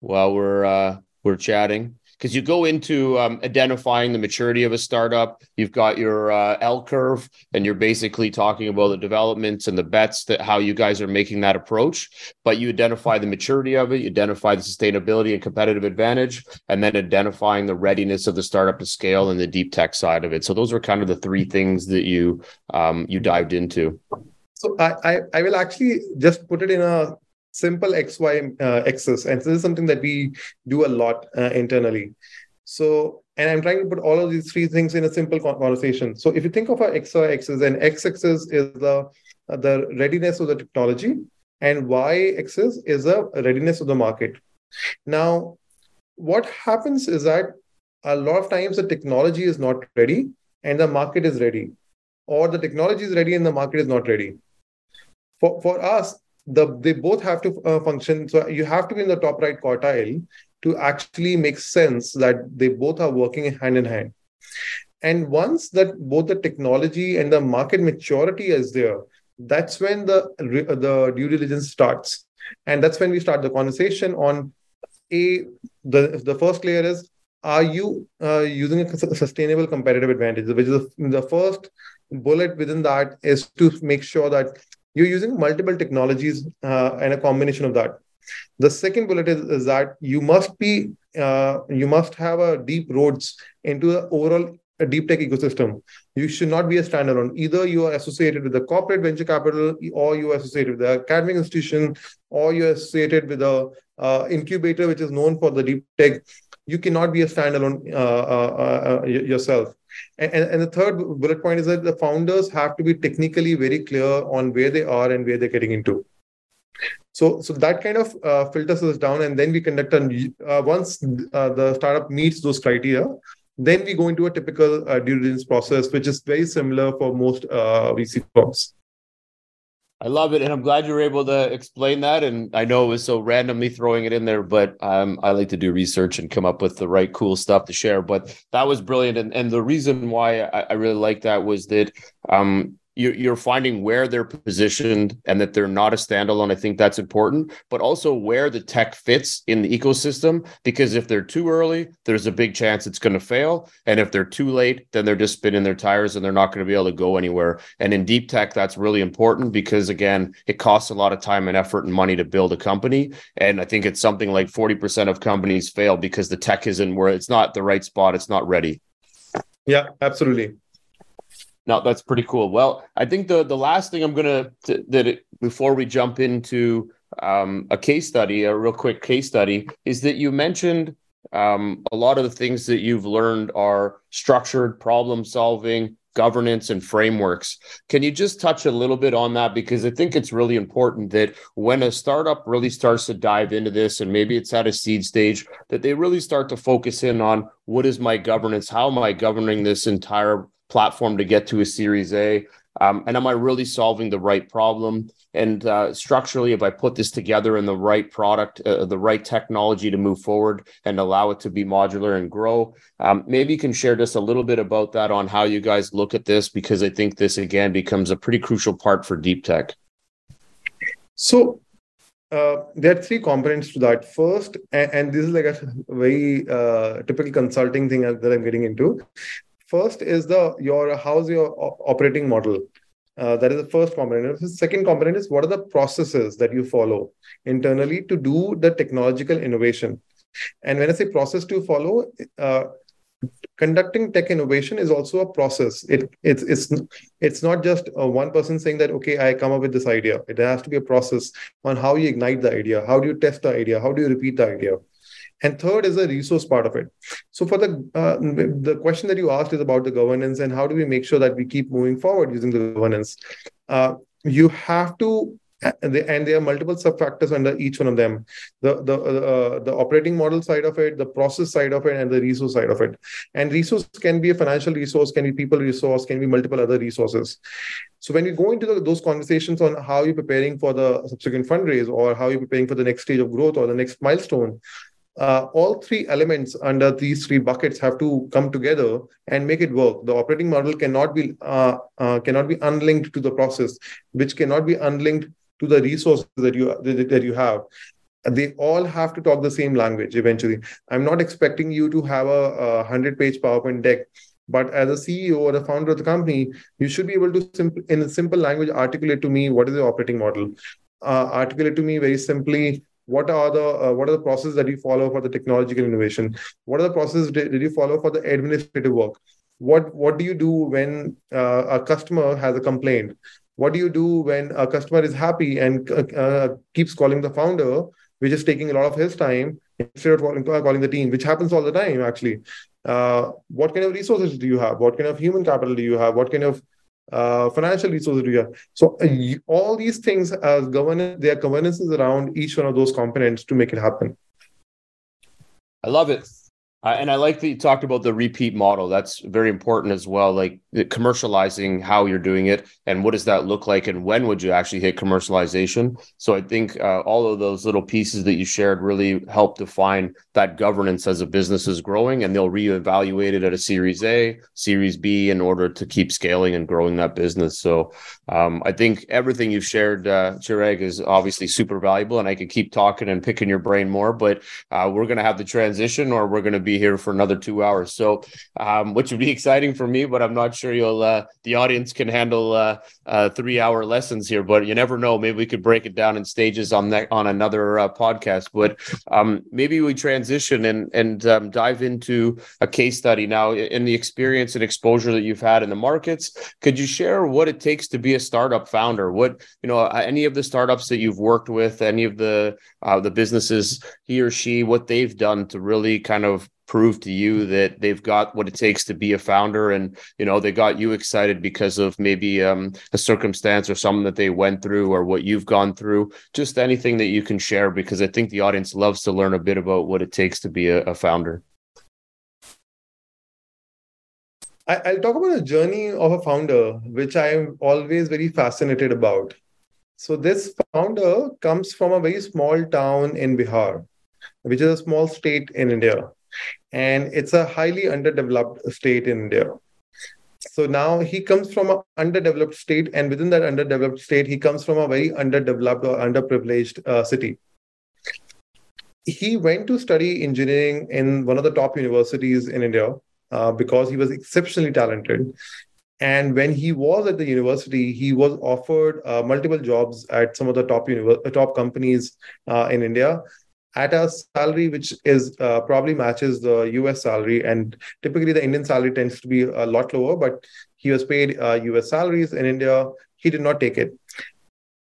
while we're uh, we're chatting because you go into um, identifying the maturity of a startup. You've got your uh, L curve, and you're basically talking about the developments and the bets that how you guys are making that approach. But you identify the maturity of it, you identify the sustainability and competitive advantage, and then identifying the readiness of the startup to scale and the deep tech side of it. So those are kind of the three things that you um, you dived into. So I, I, I will actually just put it in a simple xy uh, axis and this is something that we do a lot uh, internally. So and i'm trying to put all of these three things in a simple conversation. So if you think of our xy axis and x axis is the uh, the readiness of the technology and y axis is the readiness of the market. Now what happens is that a lot of times the technology is not ready and the market is ready or the technology is ready and the market is not ready. For, for us the they both have to uh, function. So you have to be in the top right quartile to actually make sense that they both are working hand in hand. And once that both the technology and the market maturity is there, that's when the the due diligence starts, and that's when we start the conversation on a the the first layer is are you uh, using a sustainable competitive advantage which is the first bullet within that is to make sure that you're using multiple technologies uh, and a combination of that the second bullet is, is that you must be uh, you must have a deep roads into the overall a deep tech ecosystem. You should not be a standalone. Either you are associated with the corporate venture capital, or you are associated with the academic institution, or you are associated with the uh, incubator, which is known for the deep tech. You cannot be a standalone uh, uh, uh yourself. And, and the third bullet point is that the founders have to be technically very clear on where they are and where they're getting into. So, so that kind of uh, filters us down, and then we conduct a uh, once uh, the startup meets those criteria, then we go into a typical uh, due diligence process, which is very similar for most uh, VC firms. I love it, and I'm glad you were able to explain that. And I know it was so randomly throwing it in there, but um, I like to do research and come up with the right cool stuff to share. But that was brilliant, and and the reason why I, I really like that was that um, you're finding where they're positioned and that they're not a standalone. I think that's important, but also where the tech fits in the ecosystem. Because if they're too early, there's a big chance it's going to fail. And if they're too late, then they're just spinning their tires and they're not going to be able to go anywhere. And in deep tech, that's really important because, again, it costs a lot of time and effort and money to build a company. And I think it's something like 40% of companies fail because the tech isn't where it's not the right spot, it's not ready. Yeah, absolutely. No, that's pretty cool. Well, I think the the last thing I'm gonna that it, before we jump into um, a case study, a real quick case study, is that you mentioned um, a lot of the things that you've learned are structured problem solving, governance, and frameworks. Can you just touch a little bit on that? Because I think it's really important that when a startup really starts to dive into this, and maybe it's at a seed stage, that they really start to focus in on what is my governance? How am I governing this entire platform to get to a Series A? Um, and am I really solving the right problem? And uh, structurally, if I put this together in the right product, uh, the right technology to move forward and allow it to be modular and grow, um, maybe you can share just a little bit about that on how you guys look at this, because I think this again becomes a pretty crucial part for deep tech. So, uh, there are three components to that. First, and, and this is like a very uh, typical consulting thing that I'm getting into. First is the your how's your operating model. Uh, that is the first component. The second component is what are the processes that you follow internally to do the technological innovation. And when I say process to follow, uh, conducting tech innovation is also a process. It it's it's it's not just uh, one person saying that okay, I come up with this idea. It has to be a process on how you ignite the idea, how do you test the idea, how do you repeat the idea and third is the resource part of it. So for the uh, the question that you asked is about the governance and how do we make sure that we keep moving forward using the governance. Uh, you have to and there are multiple sub factors under each one of them. The the uh, the operating model side of it the process side of it and the resource side of it. And resource can be a financial resource can be people resource can be multiple other resources. So when you go into the, those conversations on how you're preparing for the subsequent fundraise or how you're preparing for the next stage of growth or the next milestone uh, all three elements under these three buckets have to come together and make it work. The operating model cannot be uh, uh, cannot be unlinked to the process, which cannot be unlinked to the resources that you that you have. They all have to talk the same language eventually. I'm not expecting you to have a, a hundred page PowerPoint deck, but as a CEO or the founder of the company, you should be able to simple in a simple language articulate to me what is the operating model. Uh, articulate to me very simply what are the uh, what are the processes that you follow for the technological innovation? What are the processes did, you follow for the administrative work? What what do you do when uh, a customer has a complaint? What do you do when a customer is happy and uh, uh keeps calling the founder which is taking a lot of his time instead of calling, calling the team which happens all the time actually. Uh, what kind of resources do you have? What kind of human capital do you have? What kind of uh, financial resources do you have? So uh, all these things as governance, there are governances around each one of those components to make it happen. I love it. Uh, and I like that you talked about the repeat model. That's very important as well. Like commercializing how you're doing it and what does that look like and when would you actually hit commercialization. So I think uh, all of those little pieces that you shared really help define that governance as a business is growing and they'll reevaluate it at a Series A, Series B in order to keep scaling and growing that business. So um, I think everything you've shared, uh, Chirag, is obviously super valuable and I could keep talking and picking your brain more, but uh, we're going to have the transition or we're going to be here for another two hours. So, um, which would be exciting for me, but I'm not sure you'll uh, the audience can handle uh, uh, three hour lessons here. But you never know. Maybe we could break it down in stages on that on another uh, podcast. But um, maybe we transition and and um, dive into a case study now in the experience and exposure that you've had in the markets. Could you share what it takes to be a startup founder? What you know, any of the startups that you've worked with, any of the uh, the businesses he or she, what they've done to really kind of prove to you that they've got what it takes to be a founder and you know they got you excited because of maybe um, a circumstance or something that they went through or what you've gone through. Just anything that you can share because i think the audience loves to learn a bit about what it takes to be a, a founder. I, will talk about the journey of a founder which i'm always very fascinated about. So this founder comes from a very small town in Bihar, which is a small state in India. And it's a highly underdeveloped state in India. So now he comes from an underdeveloped state, and within that underdeveloped state, he comes from a very underdeveloped or underprivileged uh, city. He went to study engineering in one of the top universities in India uh, because he was exceptionally talented. And when he was at the university, he was offered uh, multiple jobs at some of the top top companies uh, in India at a salary which is uh, probably matches the US salary. And typically, the Indian salary tends to be a lot lower. But he was paid US uh, salaries in India. He did not take it.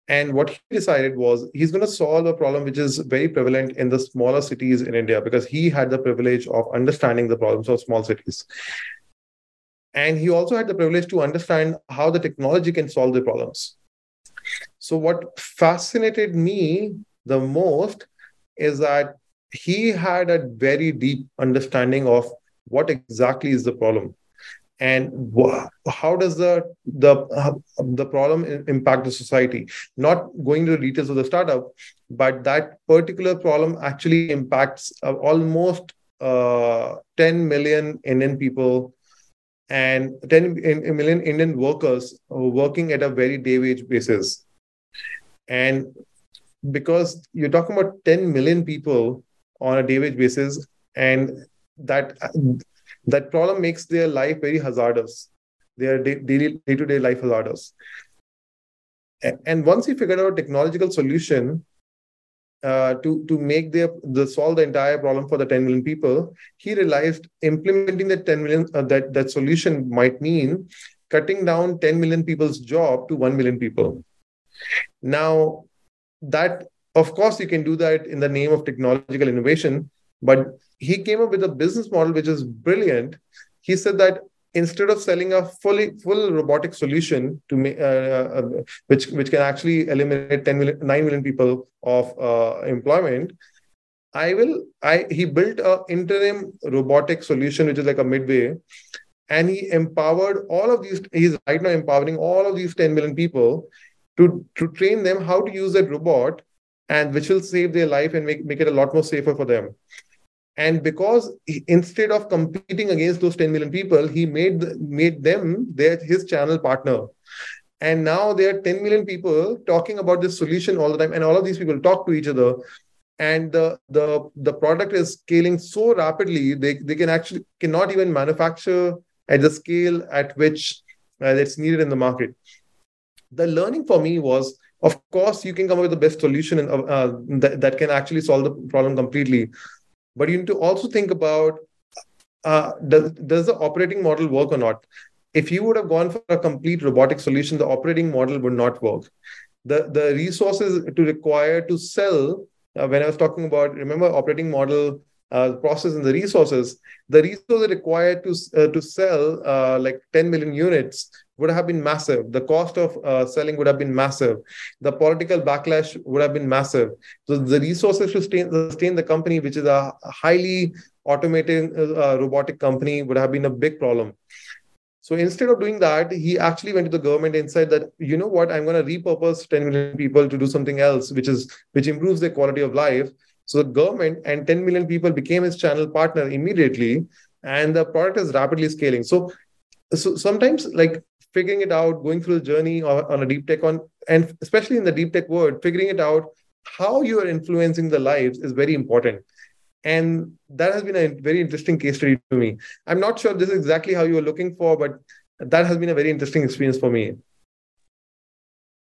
And what he decided was he's going to solve a problem which is very prevalent in the smaller cities in India because he had the privilege of understanding the problems of small cities. And he also had the privilege to understand how the technology can solve the problems. So, what fascinated me the most is that he had a very deep understanding of what exactly is the problem and how does the the uh, the problem impact the society not going to the details of the startup but that particular problem actually impacts uh, almost uh, 10 million indian people and 10 million Indian workers working at a very day wage basis. And because you're talking about 10 million people on a day wage basis, and that that problem makes their life very hazardous. Their daily day to day life hazardous. And once you figured out a technological solution uh, to to make the the solve the entire problem for the 10 million people he realized implementing the 10 million uh, that that solution might mean cutting down 10 million people's job to 1 million people now that of course you can do that in the name of technological innovation but he came up with a business model which is brilliant. He said that instead of selling a fully full robotic solution to uh, uh, which which can actually eliminate 10 million 9 million people of uh, employment i will i he built a interim robotic solution which is like a midway and he empowered all of these he's right now empowering all of these 10 million people to to train them how to use that robot and which will save their life and make, make it a lot more safer for them. And because he, instead of competing against those 10 million people he made made them their his channel partner. And now there are 10 million people talking about this solution all the time and all of these people talk to each other. And the the the product is scaling so rapidly they, they can actually cannot even manufacture at the scale at which uh, it's needed in the market the learning for me was of course you can come up with the best solution and uh, that, that can actually solve the problem completely but you need to also think about uh, does, does the operating model work or not? If you would have gone for a complete robotic solution, the operating model would not work. The, the resources to require to sell, uh, when I was talking about, remember operating model, uh, process and the resources, the resources required to, uh, to sell uh, like 10 million units would have been massive. The cost of uh, selling would have been massive. The political backlash would have been massive. So the resources to sustain, sustain the company, which is a highly automated uh, robotic company, would have been a big problem. So instead of doing that, he actually went to the government and said that, you know what, I'm going to repurpose 10 million people to do something else, which is which improves their quality of life. So the government and 10 million people became his channel partner immediately, and the product is rapidly scaling. So so sometimes like figuring it out, going through the journey on a deep tech on, and especially in the deep tech world, figuring it out how you are influencing the lives is very important. And that has been a very interesting case study to me. I'm not sure this is exactly how you were looking for, but that has been a very interesting experience for me.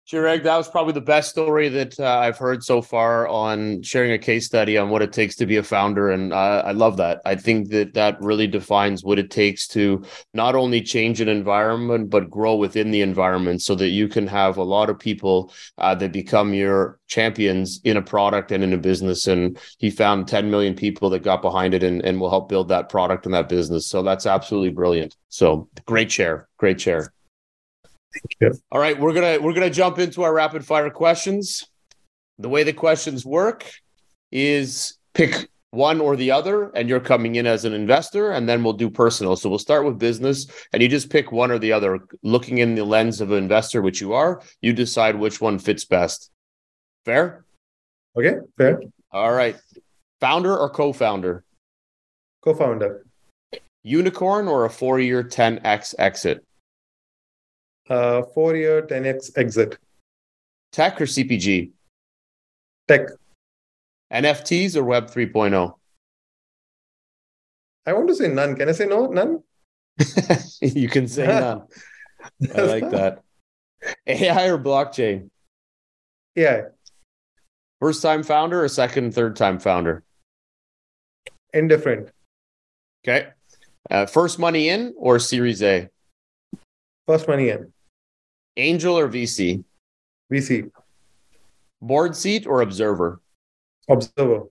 Chirag, that was probably the best story that uh, I've heard so far on sharing a case study on what it takes to be a founder, and uh, I love that. I think that that really defines what it takes to not only change an environment but grow within the environment, so that you can have a lot of people uh, that become your champions in a product and in a business. And he found 10 million people that got behind it and, and will help build that product and that business. So that's absolutely brilliant. So great share, great share. Thank you. All right, we're gonna we're gonna jump into our rapid fire questions. The way the questions work is pick one or the other, and you're coming in as an investor, and then we'll do personal. So we'll start with business, and you just pick one or the other. Looking in the lens of an investor, which you are, you decide which one fits best. Fair? Okay, fair. All right. Founder or co founder? Co founder. Unicorn or a four year 10x exit? Uh, four year 10x exit. Tech or CPG? Tech. NFTs or Web 3.0? I want to say none. Can I say no? None? you can say none. I like that. AI or blockchain? AI. First time founder or second, third time founder? Indifferent. Okay. Uh, first money in or Series A? First money in. Angel or VC? VC. Board seat or observer? Observer.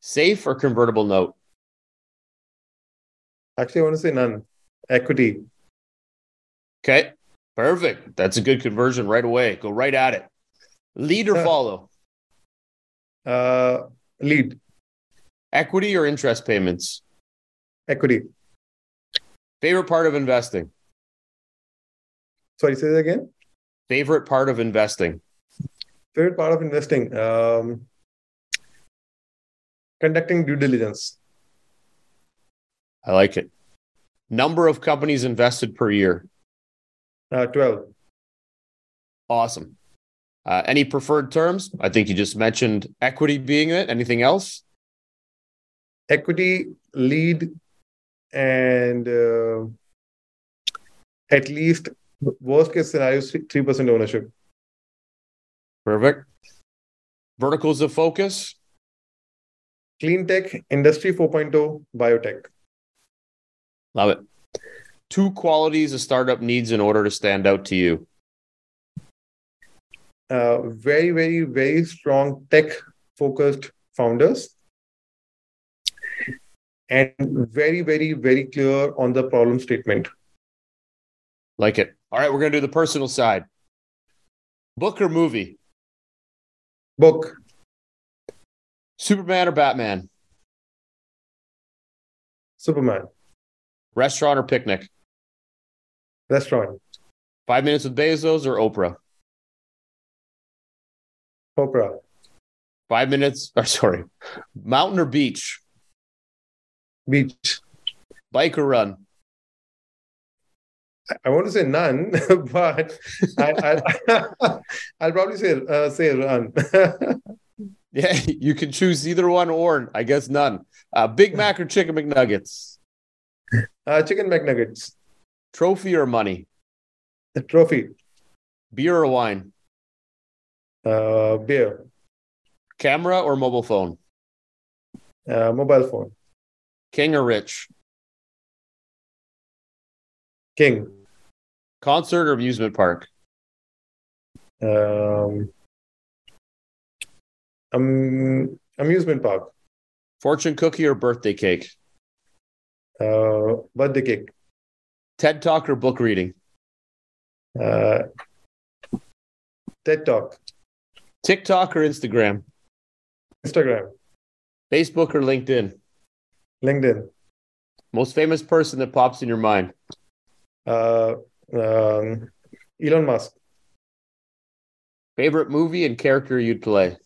Safe or convertible note? Actually, I want to say none. Equity. Okay. Perfect. That's a good conversion right away. Go right at it. Lead or follow? Uh, lead. Equity or interest payments? Equity. Favorite part of investing? Sorry, say that again. Favorite part of investing? Favorite part of investing? Um, conducting due diligence. I like it. Number of companies invested per year? Uh, 12. Awesome. Uh, any preferred terms? I think you just mentioned equity being it. Anything else? Equity, lead, and uh, at least worst case scenario, 3% ownership. Perfect. Verticals of focus? Clean tech, industry 4.0, biotech. Love it. Two qualities a startup needs in order to stand out to you. Uh, very, very, very strong tech focused founders and very, very, very clear on the problem statement. Like it. All right, we're going to do the personal side. Book or movie? Book. Superman or Batman? Superman. Restaurant or picnic? Restaurant. Five minutes with Bezos or Oprah? Oprah. Five minutes, or sorry, mountain or beach? Beach. Bike or run? I want to say none, but I, I, will probably say uh, say run. yeah, you can choose either one or I guess none. Uh, Big Mac or Chicken McNuggets? Uh, chicken McNuggets. Trophy or money? The trophy. Beer or wine? Uh, beer. Camera or mobile phone? Uh, mobile phone. King or rich? King. Concert or amusement park? Um, um, amusement park. Fortune cookie or birthday cake? Uh, birthday cake. TED talk or book reading? Uh, TED talk. TikTok or Instagram? Instagram. Facebook or LinkedIn? LinkedIn. Most famous person that pops in your mind? Uh, um, Elon Musk. Favorite movie and character you'd play?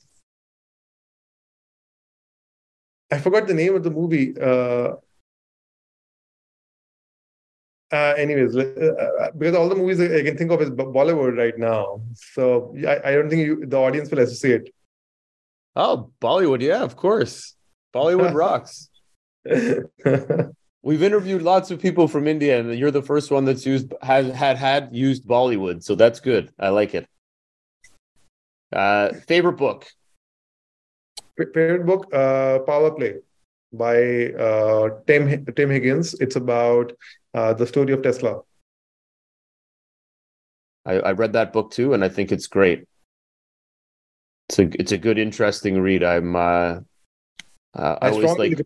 I forgot the name of the movie. Uh, uh, anyways, uh, uh, because all the movies I can think of is Bollywood right now, so I, I don't think you, the audience will associate. Oh, Bollywood, yeah, of course. Bollywood rocks. We've interviewed lots of people from India, and you're the first one that's used has had had used Bollywood, so that's good. I like it. Uh, favorite book? Favorite book, uh, Power Play by uh, Tim Tim Higgins. It's about uh, the story of Tesla. I, I read that book too, and I think it's great. It's a it's a good, interesting read. I'm uh, uh, I, I always like.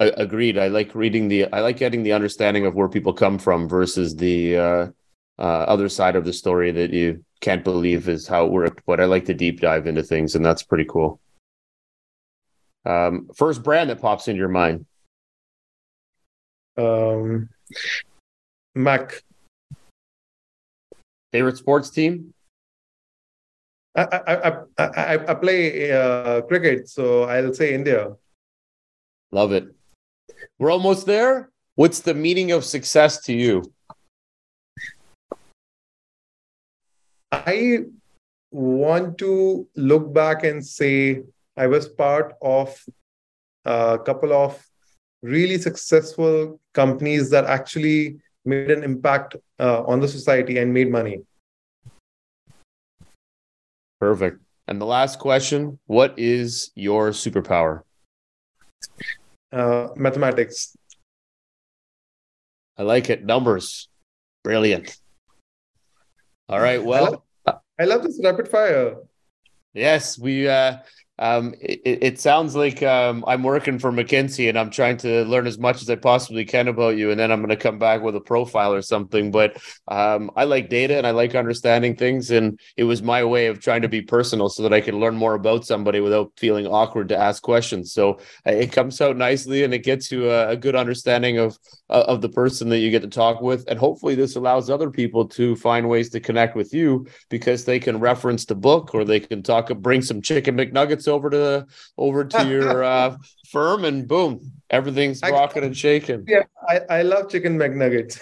I, agreed. I like reading the. I like getting the understanding of where people come from versus the uh, uh, other side of the story that you can't believe is how it worked. But I like to deep dive into things, and that's pretty cool. Um, first brand that pops into your mind. Um, Mac. Favorite sports team? I I I, I, I play uh, cricket, so I'll say India. Love it. We're almost there. What's the meaning of success to you? I want to look back and say I was part of a couple of really successful companies that actually made an impact uh, on the society and made money. Perfect. And the last question What is your superpower? Uh, mathematics. I like it. Numbers. Brilliant. All right. Well, I love, I love this rapid fire. Yes, we uh um, it, it, sounds like um, I'm working for McKinsey and I'm trying to learn as much as I possibly can about you, and then I'm going to come back with a profile or something. But um, I like data and I like understanding things, and it was my way of trying to be personal so that I could learn more about somebody without feeling awkward to ask questions. So uh, it comes out nicely, and it gets you a, a good understanding of uh, of the person that you get to talk with, and hopefully this allows other people to find ways to connect with you because they can reference the book or they can talk, bring some chicken McNuggets over to over to your uh, firm, and boom, everything's rocking and shaking. Yeah, I, I love chicken McNuggets.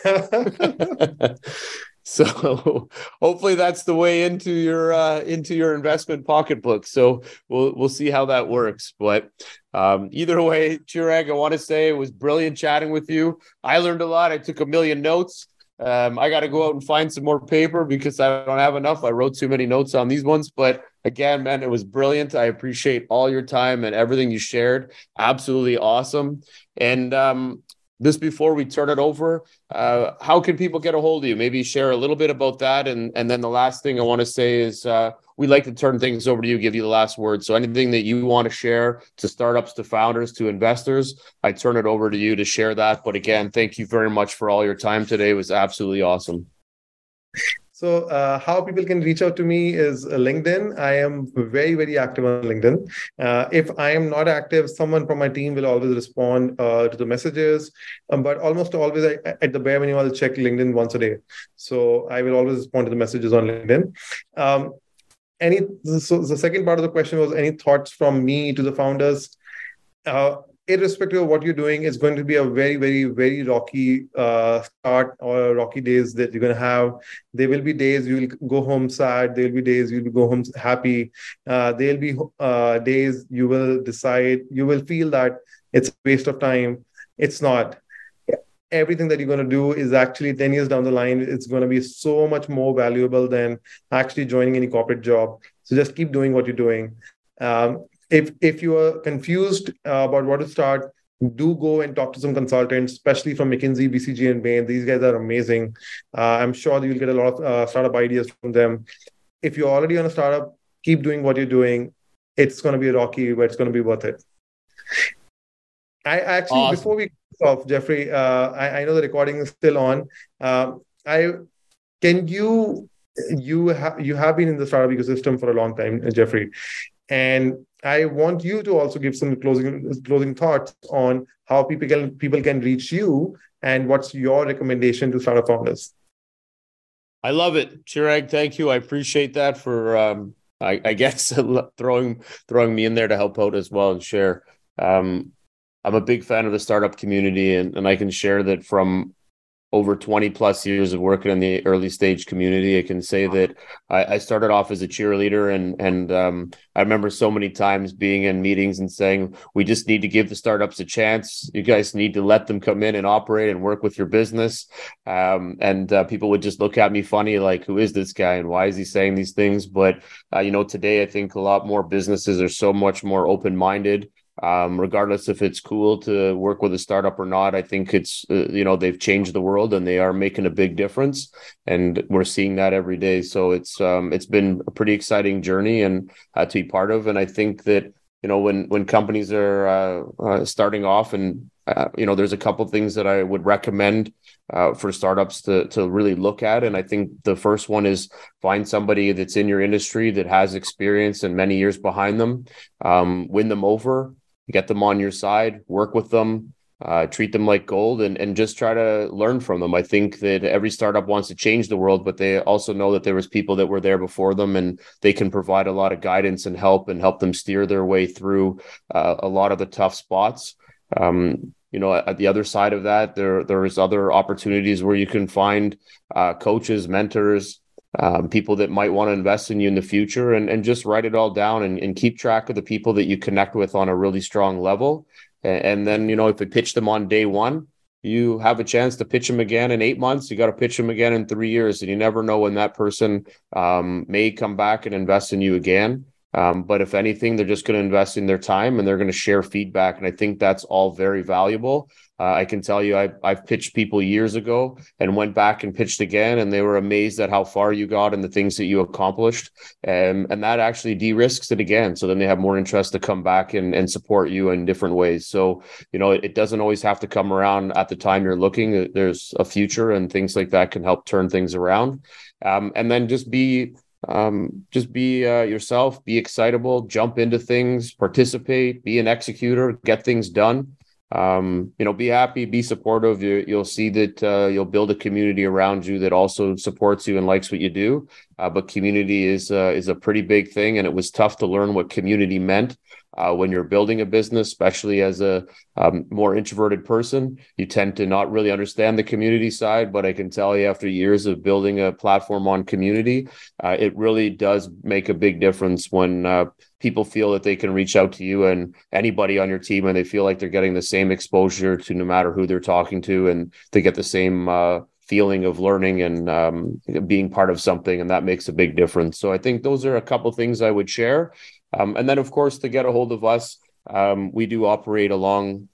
so hopefully that's the way into your uh, into your investment pocketbook. So we'll we'll see how that works. But um, either way, Chirag, I want to say it was brilliant chatting with you. I learned a lot. I took a million notes. Um, I got to go out and find some more paper because I don't have enough. I wrote too many notes on these ones, but again, man, it was brilliant. I appreciate all your time and everything you shared. Absolutely awesome. And um, this before we turn it over, uh, how can people get a hold of you? Maybe share a little bit about that. And, and then the last thing I want to say is uh, we like to turn things over to you, give you the last word. So anything that you want to share to startups, to founders, to investors, I turn it over to you to share that. But again, thank you very much for all your time today. It was absolutely awesome. So, uh, how people can reach out to me is uh, LinkedIn. I am very, very active on LinkedIn. Uh, if I am not active, someone from my team will always respond uh, to the messages. Um, but almost always, I, at the bare minimum, I'll check LinkedIn once a day. So, I will always respond to the messages on LinkedIn. Um, any so the second part of the question was any thoughts from me to the founders uh, irrespective of what you're doing it's going to be a very very very rocky uh, start or rocky days that you're going to have. There will be days you will go home sad. There will be days you will go home happy. Uh, there will be uh, days you will decide you will feel that it's a waste of time. It's not. Everything that you're going to do is actually 10 years down the line it's going to be so much more valuable than actually joining any corporate job. So just keep doing what you're doing. Um, if if you are confused uh, about what to start do go and talk to some consultants especially from mckinsey bcg and bain. These guys are amazing. Uh, i'm sure you'll get a lot of uh, startup ideas from them. If you're already on a startup keep doing what you're doing. It's going to be rocky but it's going to be worth it. I actually awesome. before we off, Jeffrey, uh, I, I, know the recording is still on. Uh, I can you you have you have been in the startup ecosystem for a long time, Jeffrey, and I want you to also give some closing closing thoughts on how people can people can reach you and what's your recommendation to startup founders. I love it, Chirag. Thank you. I appreciate that for um, I, I guess throwing throwing me in there to help out as well and share. Um, I'm a big fan of the startup community, and, and I can share that from over 20 plus years of working in the early stage community. I can say that I, I started off as a cheerleader, and and um, I remember so many times being in meetings and saying, "We just need to give the startups a chance. You guys need to let them come in and operate and work with your business." Um, and uh, people would just look at me funny, like, "Who is this guy? And why is he saying these things?" But uh, you know, today I think a lot more businesses are so much more open minded um, regardless if it's cool to work with a startup or not. I think it's uh, you know they've changed the world and they are making a big difference, and we're seeing that every day. So it's um, it's been a pretty exciting journey and uh, to be part of. And I think that you know when when companies are uh, uh starting off and uh, you know there's a couple things that I would recommend uh, for startups to to really look at. And I think the first one is find somebody that's in your industry that has experience and many years behind them, um, win them over get them on your side, work with them, uh, treat them like gold and, and just try to learn from them. I think that every startup wants to change the world, but they also know that there was people that were there before them and they can provide a lot of guidance and help and help them steer their way through uh, a lot of the tough spots. Um, you know, at the other side of that, there there is other opportunities where you can find uh, coaches, mentors, um, people that might want to invest in you in the future and, and just write it all down and, and keep track of the people that you connect with on a really strong level and, and then, you know, if you pitch them on day one, you have a chance to pitch them again in eight months. You got to pitch them again in three years, and you never know when that person um, may come back and invest in you again. Um, but if anything, they're just going to invest in their time and they're going to share feedback. And I think that's all very valuable. Uh, I can tell you, I, I've pitched people years ago and went back and pitched again, and they were amazed at how far you got and the things that you accomplished. Um, and that actually de risks it again. So then they have more interest to come back and, and support you in different ways. So, you know, it, it doesn't always have to come around at the time you're looking. There's a future, and things like that can help turn things around. Um, and then just be um, just be uh, yourself, be excitable, jump into things, participate, be an executor, get things done. Um, you know, be happy, be supportive. You, will see that uh, you'll build a community around you that also supports you and likes what you do. Uh, but community is uh, is a pretty big thing, and it was tough to learn what community meant uh, when you're building a business, especially as a um, more introverted person. You tend to not really understand the community side, but I can tell you after years of building a platform on community, uh, it really does make a big difference when uh, people feel that they can reach out to you and anybody on your team, and they feel like they're getting the same exposure to no matter who they're talking to, and they get the same uh, feeling of learning and um, being part of something, and that makes a big difference. So I think those are a couple things I would share. Um, and then, of course, to get a hold of us, um, we do operate along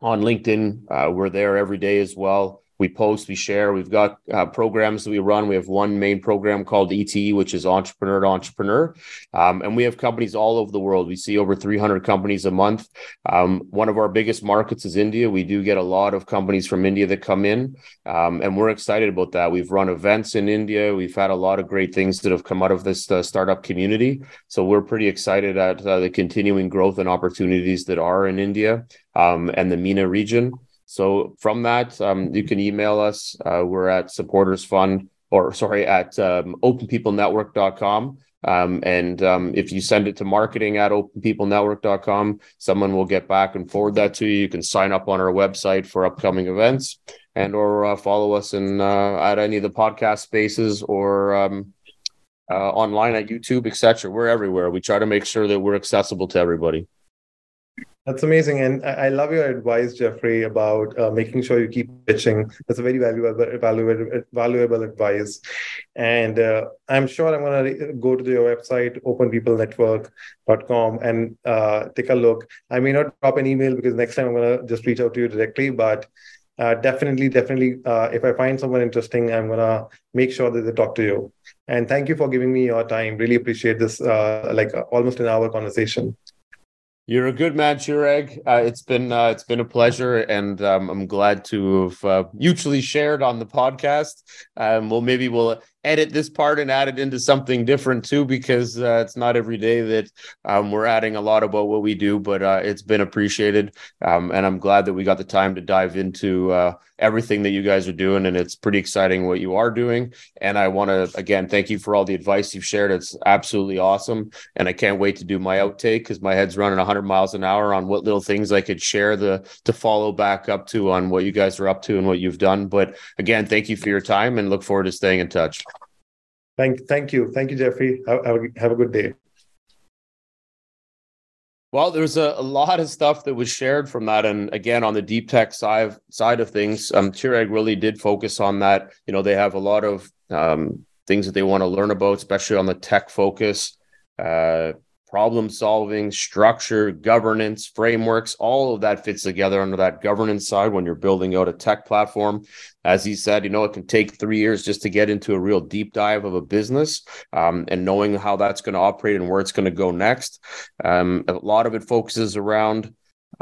on LinkedIn. Uh, we're there every day as well we post, we share. We've got uh, programs that we run. We have one main program called ETE, which is Entrepreneur to Entrepreneur. Um, and we have companies all over the world. We see over 300 companies a month. Um, one of our biggest markets is India. We do get a lot of companies from India that come in, um, and we're excited about that. We've run events in India. We've had a lot of great things that have come out of this uh, startup community. So we're pretty excited at uh, the continuing growth and opportunities that are in India um, and the MENA region. So from that, um, you can email us. Uh, we're at supporters fund or sorry, at um, openpeoplenetwork.com. Um, and um, if you send it to marketing at openpeoplenetwork.com, someone will get back and forward that to you. You can sign up on our website for upcoming events and or uh, follow us in uh, at any of the podcast spaces or um, uh, online at YouTube, etc. We're everywhere. We try to make sure that we're accessible to everybody. That's amazing. And I love your advice, Jeffrey, about uh, making sure you keep pitching. That's a very valuable, valuable, valuable advice. And uh, I'm sure I'm going to go to your website, openpeoplenetwork.com, and uh, take a look. I may not drop an email because next time I'm going to just reach out to you directly, but uh, definitely, definitely, uh, if I find someone interesting, I'm going to make sure that they talk to you. And thank you for giving me your time. Really appreciate this, uh, like almost an hour conversation. You're a good man, Chirag. Uh, it's been uh, it's been a pleasure, and um, I'm glad to have uh, mutually shared on the podcast. Um, well, maybe we'll edit this part and add it into something different too, because uh, it's not every day that um, we're adding a lot about what we do, but uh, it's been appreciated. Um, and I'm glad that we got the time to dive into uh, everything that you guys are doing. And it's pretty exciting what you are doing. And I want to, again, thank you for all the advice you've shared. It's absolutely awesome. And I can't wait to do my outtake because my head's running 100 miles an hour on what little things I could share the to follow back up to on what you guys are up to and what you've done. But again, thank you for your time and look forward to staying in touch. Thank, thank you. Thank you, Jeffrey. Have, have, a, good day. Well, there's a, a, lot of stuff that was shared from that. And again, on the deep tech side, side of things, um, really did focus on that. You know, they have a lot of um, things that they want to learn about, especially on the tech focus. Uh, problem solving, structure, governance, frameworks, all of that fits together under that governance side when you're building out a tech platform. As he said, you know, it can take three years just to get into a real deep dive of a business um, and knowing how that's going to operate and where it's going to go next. Um, a lot of it focuses around,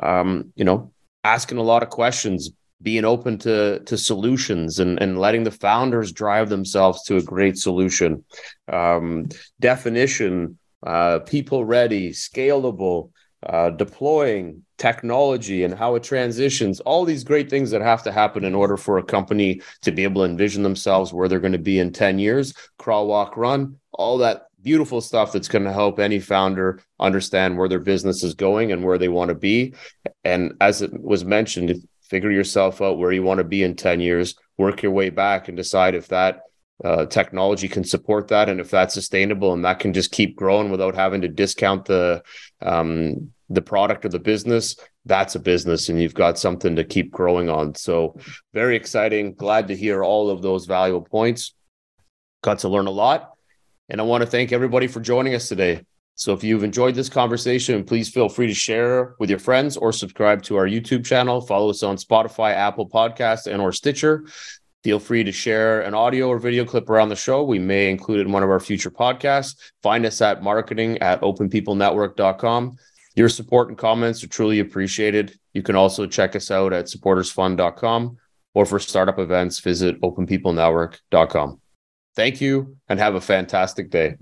um, you know, asking a lot of questions, being open to to solutions and and letting the founders drive themselves to a great solution um, definition uh, people ready, scalable, uh, deploying technology and how it transitions, all these great things that have to happen in order for a company to be able to envision themselves where they're going to be in 10 years, crawl, walk, run, all that beautiful stuff that's going to help any founder understand where their business is going and where they want to be. And as it was mentioned, figure yourself out where you want to be in 10 years, work your way back and decide if that uh, technology can support that. And if that's sustainable and that can just keep growing without having to discount the um, the product or the business that's a business and you've got something to keep growing on. So very exciting. Glad to hear all of those valuable points. Got to learn a lot. And i want to thank everybody for joining us today. So if you've enjoyed this conversation please feel free to share with your friends or subscribe to our youtube channel. Follow us on spotify apple podcast and or stitcher Feel free to share an audio or video clip around the show. We may include it in one of our future podcasts. Find us at marketing at openpeoplenetwork.com. Your support and comments are truly appreciated. You can also check us out at supportersfund.com or for startup events, visit openpeoplenetwork.com. Thank you and have a fantastic day.